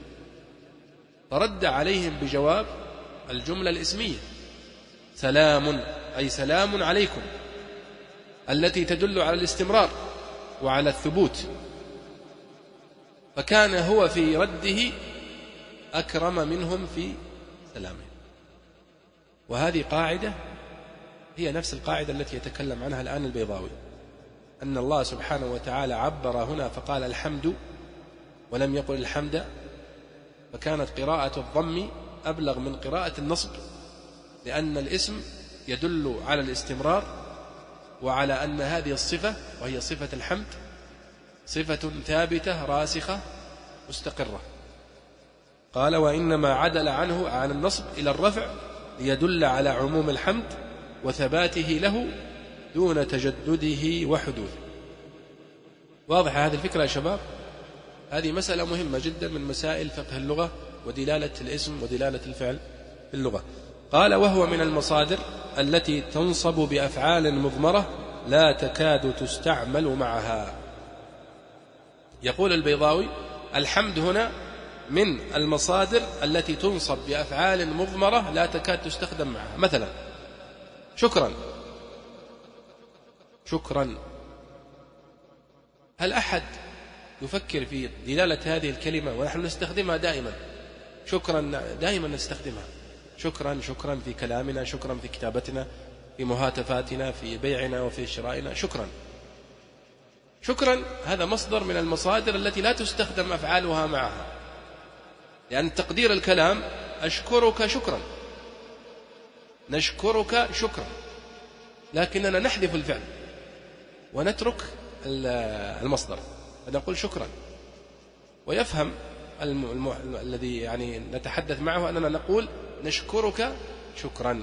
فرد عليهم بجواب الجملة الإسمية سلام أي سلام عليكم التي تدل على الاستمرار وعلى الثبوت. فكان هو في رده أكرم منهم في سلامه. وهذه قاعدة هي نفس القاعدة التي يتكلم عنها الآن البيضاوي. أن الله سبحانه وتعالى عبر هنا فقال الحمد ولم يقل الحمد فكانت قراءة الضم أبلغ من قراءة النصب لأن الاسم يدل على الاستمرار وعلى أن هذه الصفة وهي صفة الحمد صفة ثابتة راسخة مستقرة. قال وإنما عدل عنه عن النصب إلى الرفع ليدل على عموم الحمد وثباته له دون تجدده وحدوثه. واضحة هذه الفكرة يا شباب؟ هذه مسألة مهمة جدا من مسائل فقه اللغة ودلالة الاسم ودلالة الفعل في اللغة. قال وهو من المصادر التي تنصب بأفعال مضمرة لا تكاد تستعمل معها. يقول البيضاوي الحمد هنا من المصادر التي تنصب بأفعال مضمرة لا تكاد تستخدم معها. مثلا شكرا. شكرا. هل أحد يفكر في دلالة هذه الكلمة ونحن نستخدمها دائما؟ شكرا دائما نستخدمها. شكرا شكرا في كلامنا شكرا في كتابتنا في مهاتفاتنا في بيعنا وفي شرائنا. شكرا. شكرا هذا مصدر من المصادر التي لا تستخدم أفعالها معها. لأن تقدير الكلام أشكرك شكرا. نشكرك شكرا. لكننا نحذف الفعل ونترك المصدر. فنقول شكرا. ويفهم. الم... الذي يعني نتحدث معه أننا نقول نشكرك شكرا.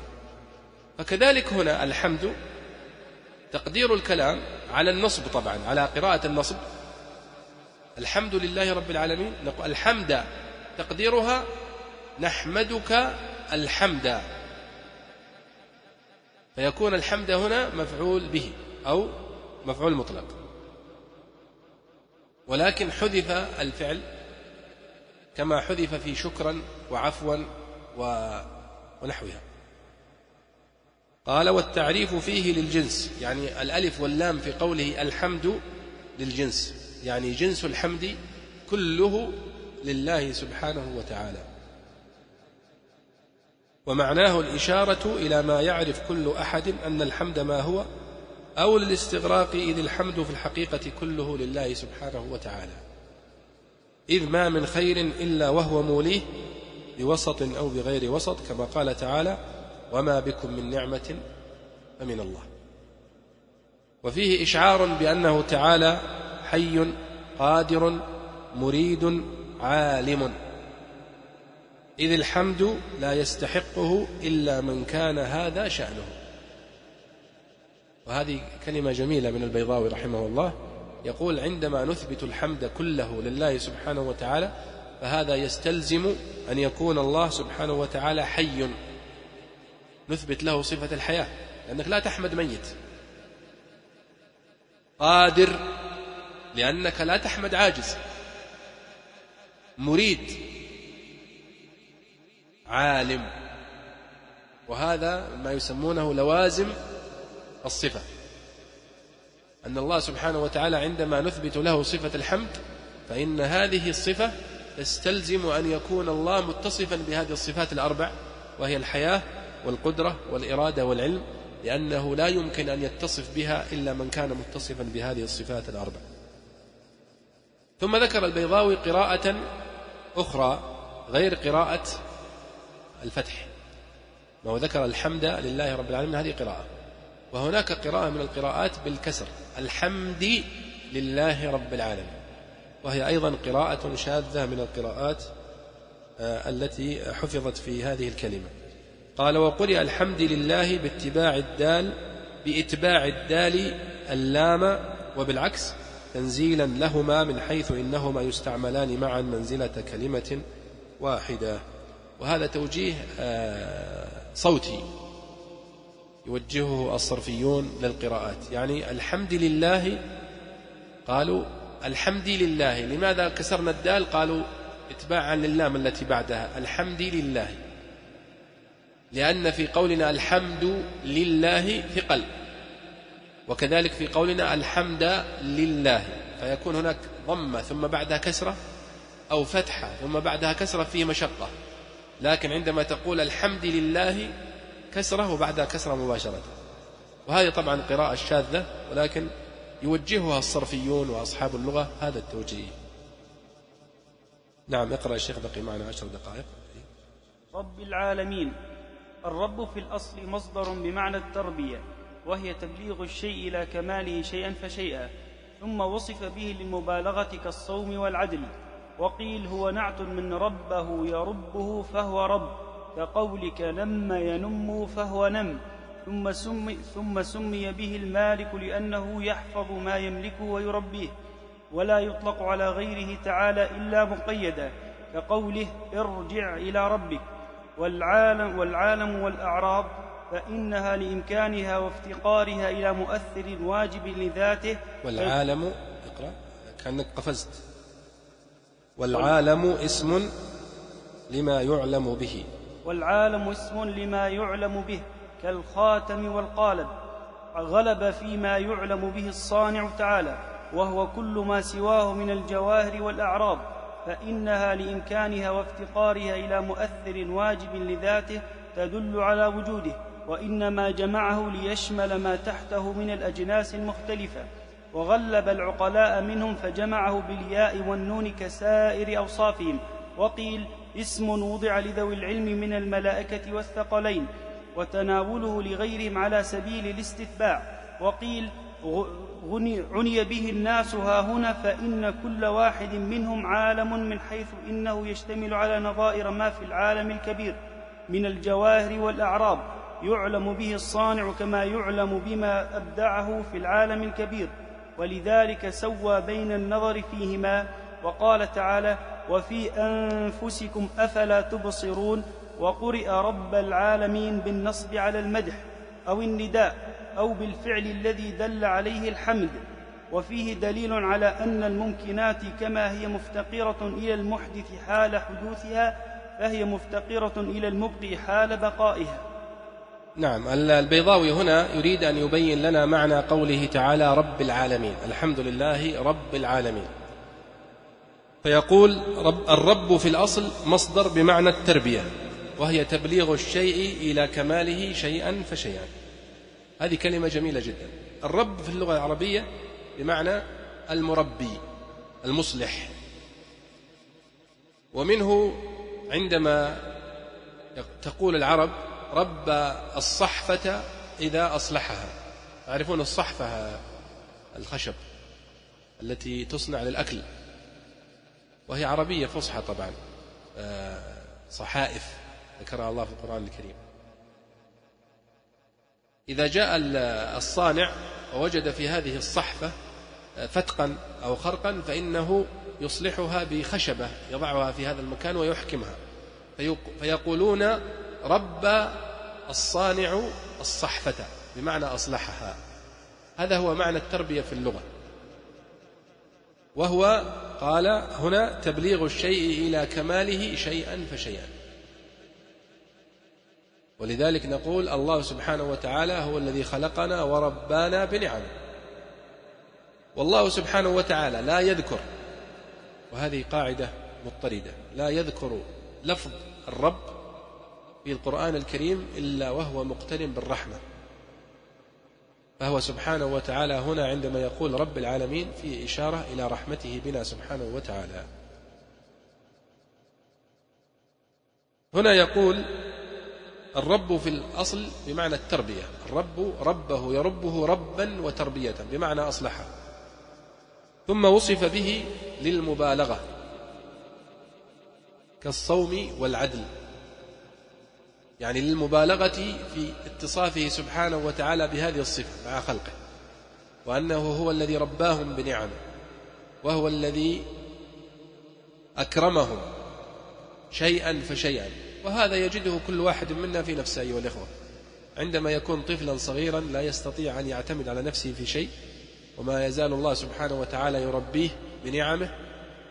فكذلك هنا الحمد تقدير الكلام على النصب طبعا على قراءة النصب. الحمد لله رب العالمين. نقول الحمد تقديرها نحمدك الحمد. فيكون الحمد هنا مفعول به أو مفعول مطلق. ولكن حذف الفعل كما حذف في شكرا وعفوا ونحوها. قال والتعريف فيه للجنس. يعني الألف واللام في قوله الحمد للجنس. يعني جنس الحمد كله لله سبحانه وتعالى. ومعناه الإشارة إلى ما يعرف كل أحد أن الحمد ما هو أو للاستغراق إذ الحمد في الحقيقة كله لله سبحانه وتعالى. إذ ما من خير إلا وهو موليه بوسط أو بغير وسط كما قال تعالى وما بكم من نعمة فمن الله وفيه إشعار بأنه تعالى حي قادر مريد عالم إذ الحمد لا يستحقه إلا من كان هذا شأنه وهذه كلمة جميلة من البيضاوي رحمه الله. يقول عندما نثبت الحمد كله لله سبحانه وتعالى فهذا يستلزم أن يكون الله سبحانه وتعالى حي. نثبت له صفة الحياة لأنك لا تحمد ميت. قادر لأنك لا تحمد عاجز. مريد. عالم. وهذا ما يسمونه لوازم الصفة. أن الله سبحانه وتعالى عندما نثبت له صفة الحمد فإن هذه الصفة تستلزم أن يكون الله متصفا بهذه الصفات الأربع وهي الحياة والقدرة والإرادة والعلم لأنه لا يمكن أن يتصف بها إلا من كان متصفا بهذه الصفات الأربع. ثم ذكر البيضاوي قراءة أخرى غير قراءة الفتح ما ذكر الحمد لله رب العالمين هذه قراءة. وهناك قراءة من القراءات بالكسر الحمد لله رب العالمين. وهي أيضا قراءة شاذة من القراءات آه، التي حفظت في هذه الكلمة. قال وقرئ الحمد لله باتباع الدال بإتباع الدال اللام وبالعكس تنزيلا لهما من حيث إنهما يستعملان معا منزلة كلمة واحدة. وهذا توجيه آه، صوتي يوجهه الصرفيون للقراءات. يعني الحمد لله قالوا الحمد لله. لماذا كسرنا الدال؟ قالوا إتباعا للام التي بعدها. الحمد لله. لأن في قولنا الحمد لله ثقل. وكذلك في قولنا الحمد لله. فيكون هناك ضمة ثم بعدها كسرة أو فتحة ثم بعدها كسرة فيه مشقة. لكن عندما تقول الحمد لله كسرة وبعدها كسرة مباشرة. وهذه طبعا قراءة شاذة ولكن يوجهها الصرفيون وأصحاب اللغة هذا التوجيه. نعم اقرأ الشيخ بقي معنا عشر دقائق. رب العالمين. الرب في الأصل مصدر بمعنى التربية وهي تبليغ الشيء إلى كماله شيئا فشيئا ثم وصف به للمبالغة كالصوم والعدل وقيل هو نعت من ربه يربه فهو رب كقولك نم ينم فهو نم ثم سمي, ثم سمي به المالك لأنه يحفظ ما يملكه ويربيه ولا يطلق على غيره تعالى إلا مقيدا كقوله ارجع إلى ربك. والعالم, والعالم والأعراض فإنها لإمكانها وافتقارها إلى مؤثر واجب لذاته. والعالم اقرأ كأنك قفزت. والعالم اسم لما يعلم به. والعالم اسم لما يعلم به كالخاتم والقالب. غلب فيما يعلم به الصانع تعالى وهو كل ما سواه من الجواهر والأعراض. فإنها لإمكانها وافتقارها إلى مؤثر واجب لذاته تدل على وجوده وإنما جمعه ليشمل ما تحته من الأجناس المختلفة وغلب العقلاء منهم فجمعه بالياء والنون كسائر أوصافهم وقيل اسم وضع لذوي العلم من الملائكة والثقلين وتناوله لغيرهم على سبيل الاستتباع وقيل عني به الناس ها هنا فإن كل واحد منهم عالم من حيث إنه يشتمل على نظائر ما في العالم الكبير من الجواهر والأعراض يعلم به الصانع كما يعلم بما أبدعه في العالم الكبير. ولذلك سوى بين النظر فيهما وقال تعالى وفي أنفسكم أفلا تبصرون؟ وقرئ رب العالمين بالنصب على المدح أو النداء. أو بالفعل الذي دل عليه الحمد وفيه دليل على أن الممكنات كما هي مفتقرة إلى المحدث حال حدوثها فهي مفتقرة إلى المبقي حال بقائها. نعم البيضاوي هنا يريد أن يبين لنا معنى قوله تعالى رب العالمين. الحمد لله رب العالمين. فيقول رب الرب في الأصل مصدر بمعنى التربية وهي تبليغ الشيء إلى كماله شيئا فشيئا. هذه كلمة جميلة جدا. الرب في اللغة العربية بمعنى المربي المصلح. ومنه عندما تقول العرب رب الصحفة إذا أصلحها. تعرفون الصحفة الخشب التي تصنع للأكل؟ وهي عربية فصحى طبعا. آه، صحائف ذكرها الله في القرآن الكريم. إذا جاء الصانع ووجد في هذه الصحفة فتقا أو خرقا فإنه يصلحها بخشبة يضعها في هذا المكان ويحكمها. فيقولون رب الصانع الصحفة بمعنى أصلحها. هذا هو معنى التربية في اللغة. وهو قال هنا تبليغ الشيء إلى كماله شيئا فشيئا. ولذلك نقول الله سبحانه وتعالى هو الذي خلقنا وربانا بنعمه والله سبحانه وتعالى لا يذكر وهذه قاعدة مضطردة لا يذكر لفظ الرب في القرآن الكريم إلا وهو مقترن بالرحمة. فهو سبحانه وتعالى هنا عندما يقول رب العالمين في إشارة إلى رحمته بنا سبحانه وتعالى. هنا يقول الرب في الأصل بمعنى التربية. الرب ربه يربه ربا وتربية بمعنى أصلحه ثم وصف به للمبالغة كالصوم والعدل. يعني للمبالغة في اتصافه سبحانه وتعالى بهذه الصفة مع خلقه وأنه هو الذي رباهم بنعمه وهو الذي أكرمهم شيئا فشيئا. وهذا يجده كل واحد منا في نفسه أيها الإخوة. عندما يكون طفلا صغيرا لا يستطيع أن يعتمد على نفسه في شيء وما يزال الله سبحانه وتعالى يربيه بنعمه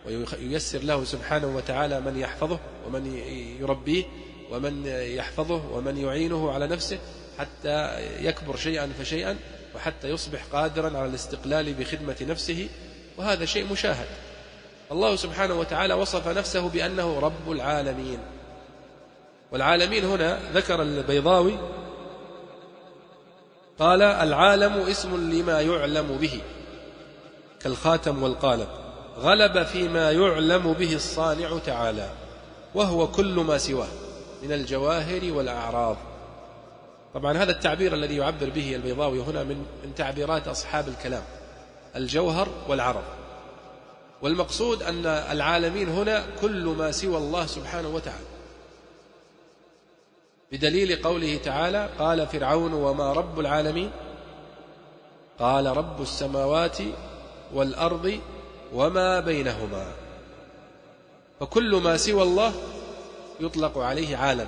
وييسر له سبحانه وتعالى من يحفظه ومن يربيه ومن يحفظه ومن يعينه على نفسه حتى يكبر شيئا فشيئا وحتى يصبح قادرا على الاستقلال بخدمة نفسه وهذا شيء مشاهد. الله سبحانه وتعالى وصف نفسه بأنه رب العالمين. والعالمين هنا ذكر البيضاوي قال العالم اسم لما يعلم به كالخاتم والقالب. غلب فيما يعلم به الصانع تعالى وهو كل ما سواه من الجواهر والأعراض. طبعا هذا التعبير الذي يعبر به البيضاوي هنا من من تعبيرات أصحاب الكلام الجوهر والعرض. والمقصود أن العالمين هنا كل ما سوى الله سبحانه وتعالى. بدليل قوله تعالى قال فرعون وما رب العالمين قال رب السماوات والأرض وما بينهما فكل ما سوى الله يطلق عليه عالم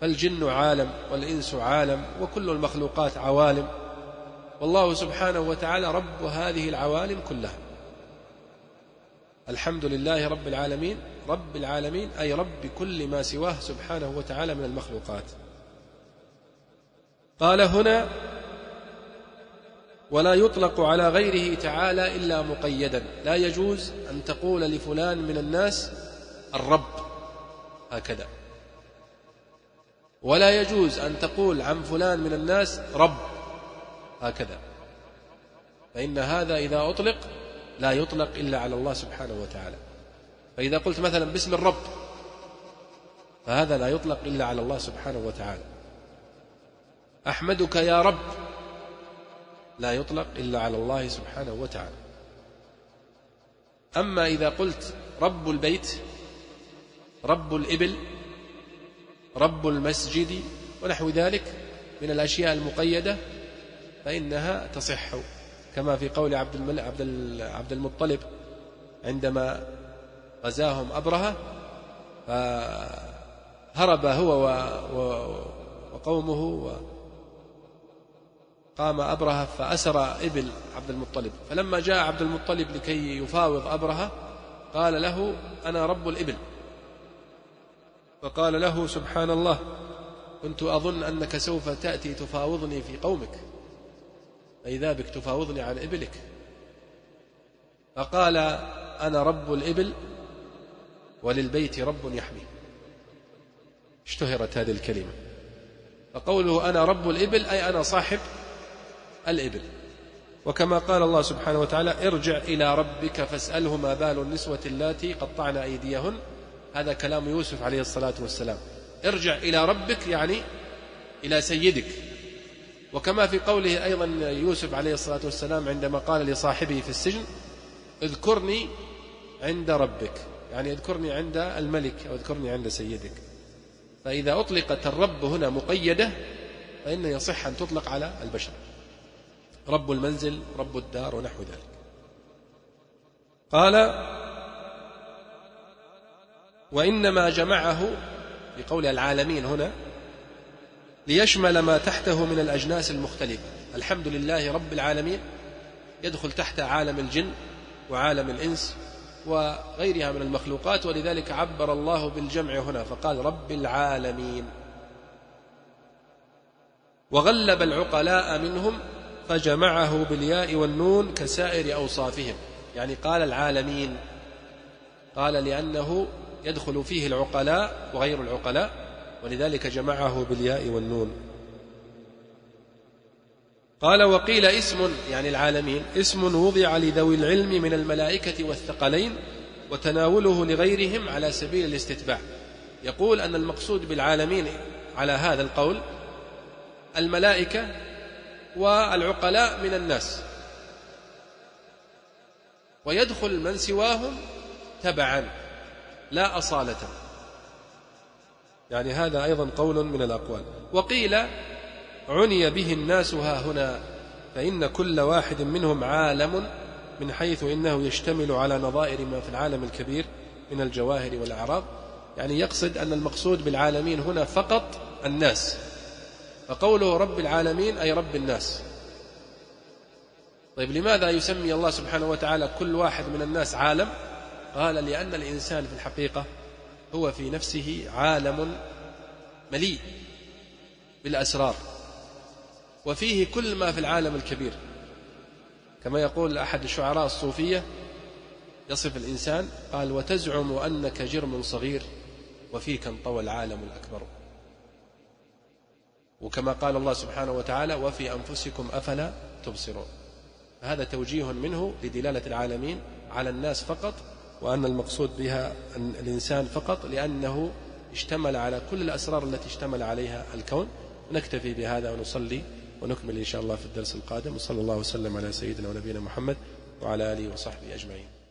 فالجن عالم والإنس عالم وكل المخلوقات عوالم والله سبحانه وتعالى رب هذه العوالم كلها الحمد لله رب العالمين رب العالمين أي رب كل ما سواه سبحانه وتعالى من المخلوقات. قال هنا ولا يطلق على غيره تعالى إلا مقيدا. لا يجوز أن تقول لفلان من الناس الرب. هكذا. ولا يجوز أن تقول عن فلان من الناس رب. هكذا. فإن هذا إذا أطلق لا يطلق إلا على الله سبحانه وتعالى. فإذا قلت مثلا باسم الرب فهذا لا يطلق إلا على الله سبحانه وتعالى. أحمدك يا رب لا يطلق إلا على الله سبحانه وتعالى. أما إذا قلت رب البيت رب الإبل رب المسجد ونحو ذلك من الأشياء المقيدة فإنها تصح. كما في قول عبد عبد المطلب عندما غزاهم أبرهة فهرب هو وقومه قام أبرهة فأسر إبل عبد المطلب. فلما جاء عبد المطلب لكي يفاوض أبرهة قال له أنا رب الإبل. فقال له سبحان الله كنت أظن أنك سوف تأتي تفاوضني في قومك. فإذا بك تفاوضني عن إبلك. فقال أنا رب الإبل وللبيت رب يحمي. اشتهرت هذه الكلمة. فقوله أنا رب الإبل أي أنا صاحب الإبل. وكما قال الله سبحانه وتعالى ارجع إلى ربك فاسأله ما بال النسوة اللاتي قطعن أيديهن. هذا كلام يوسف عليه الصلاة والسلام. ارجع إلى ربك يعني إلى سيدك. وكما في قوله أيضا يوسف عليه الصلاة والسلام عندما قال لصاحبه في السجن اذكرني عند ربك. يعني اذكرني عند الملك أو اذكرني عند سيدك. فإذا أطلقت الرب هنا مقيدة فإنه يصح أن تطلق على البشر. رب المنزل رب الدار ونحو ذلك. قال وإنما جمعه بقول العالمين هنا ليشمل ما تحته من الأجناس المختلفة. الحمد لله رب العالمين يدخل تحت عالم الجن وعالم الإنس وغيرها من المخلوقات ولذلك عبر الله بالجمع هنا فقال رب العالمين. وغلب العقلاء منهم فجمعه بالياء والنون كسائر أوصافهم. يعني قال العالمين قال لأنه يدخل فيه العقلاء وغير العقلاء ولذلك جمعه بالياء والنون. قال وقيل اسم يعني العالمين اسم وضع لذوي العلم من الملائكة والثقلين وتناوله لغيرهم على سبيل الاستتباع. يقول أن المقصود بالعالمين على هذا القول الملائكة والعقلاء من الناس. ويدخل من سواهم تبعا لا أصالة. يعني هذا أيضا قول من الأقوال. وقيل عني به الناس ها هنا فإن كل واحد منهم عالم من حيث إنه يشتمل على نظائر ما في العالم الكبير من الجواهر والأعراض. يعني يقصد أن المقصود بالعالمين هنا فقط الناس. فقوله رب العالمين أي رب الناس. طيب لماذا يسمي الله سبحانه وتعالى كل واحد من الناس عالم؟ قال لأن الإنسان في الحقيقة هو في نفسه عالم مليء بالأسرار. وفيه كل ما في العالم الكبير. كما يقول أحد الشعراء الصوفية يصف الإنسان قال وتزعم أنك جرم صغير وفيك انطوى العالم الأكبر. وكما قال الله سبحانه وتعالى وفي أنفسكم أفلا تبصرون. هذا توجيه منه لدلالة العالمين على الناس فقط وأن المقصود بها الإنسان فقط لأنه اشتمل على كل الأسرار التي اشتمل عليها الكون. نكتفي بهذا ونصلي ونكمل إن شاء الله في الدرس القادم. وصلى الله وسلم على سيدنا ونبينا محمد وعلى آله وصحبه أجمعين.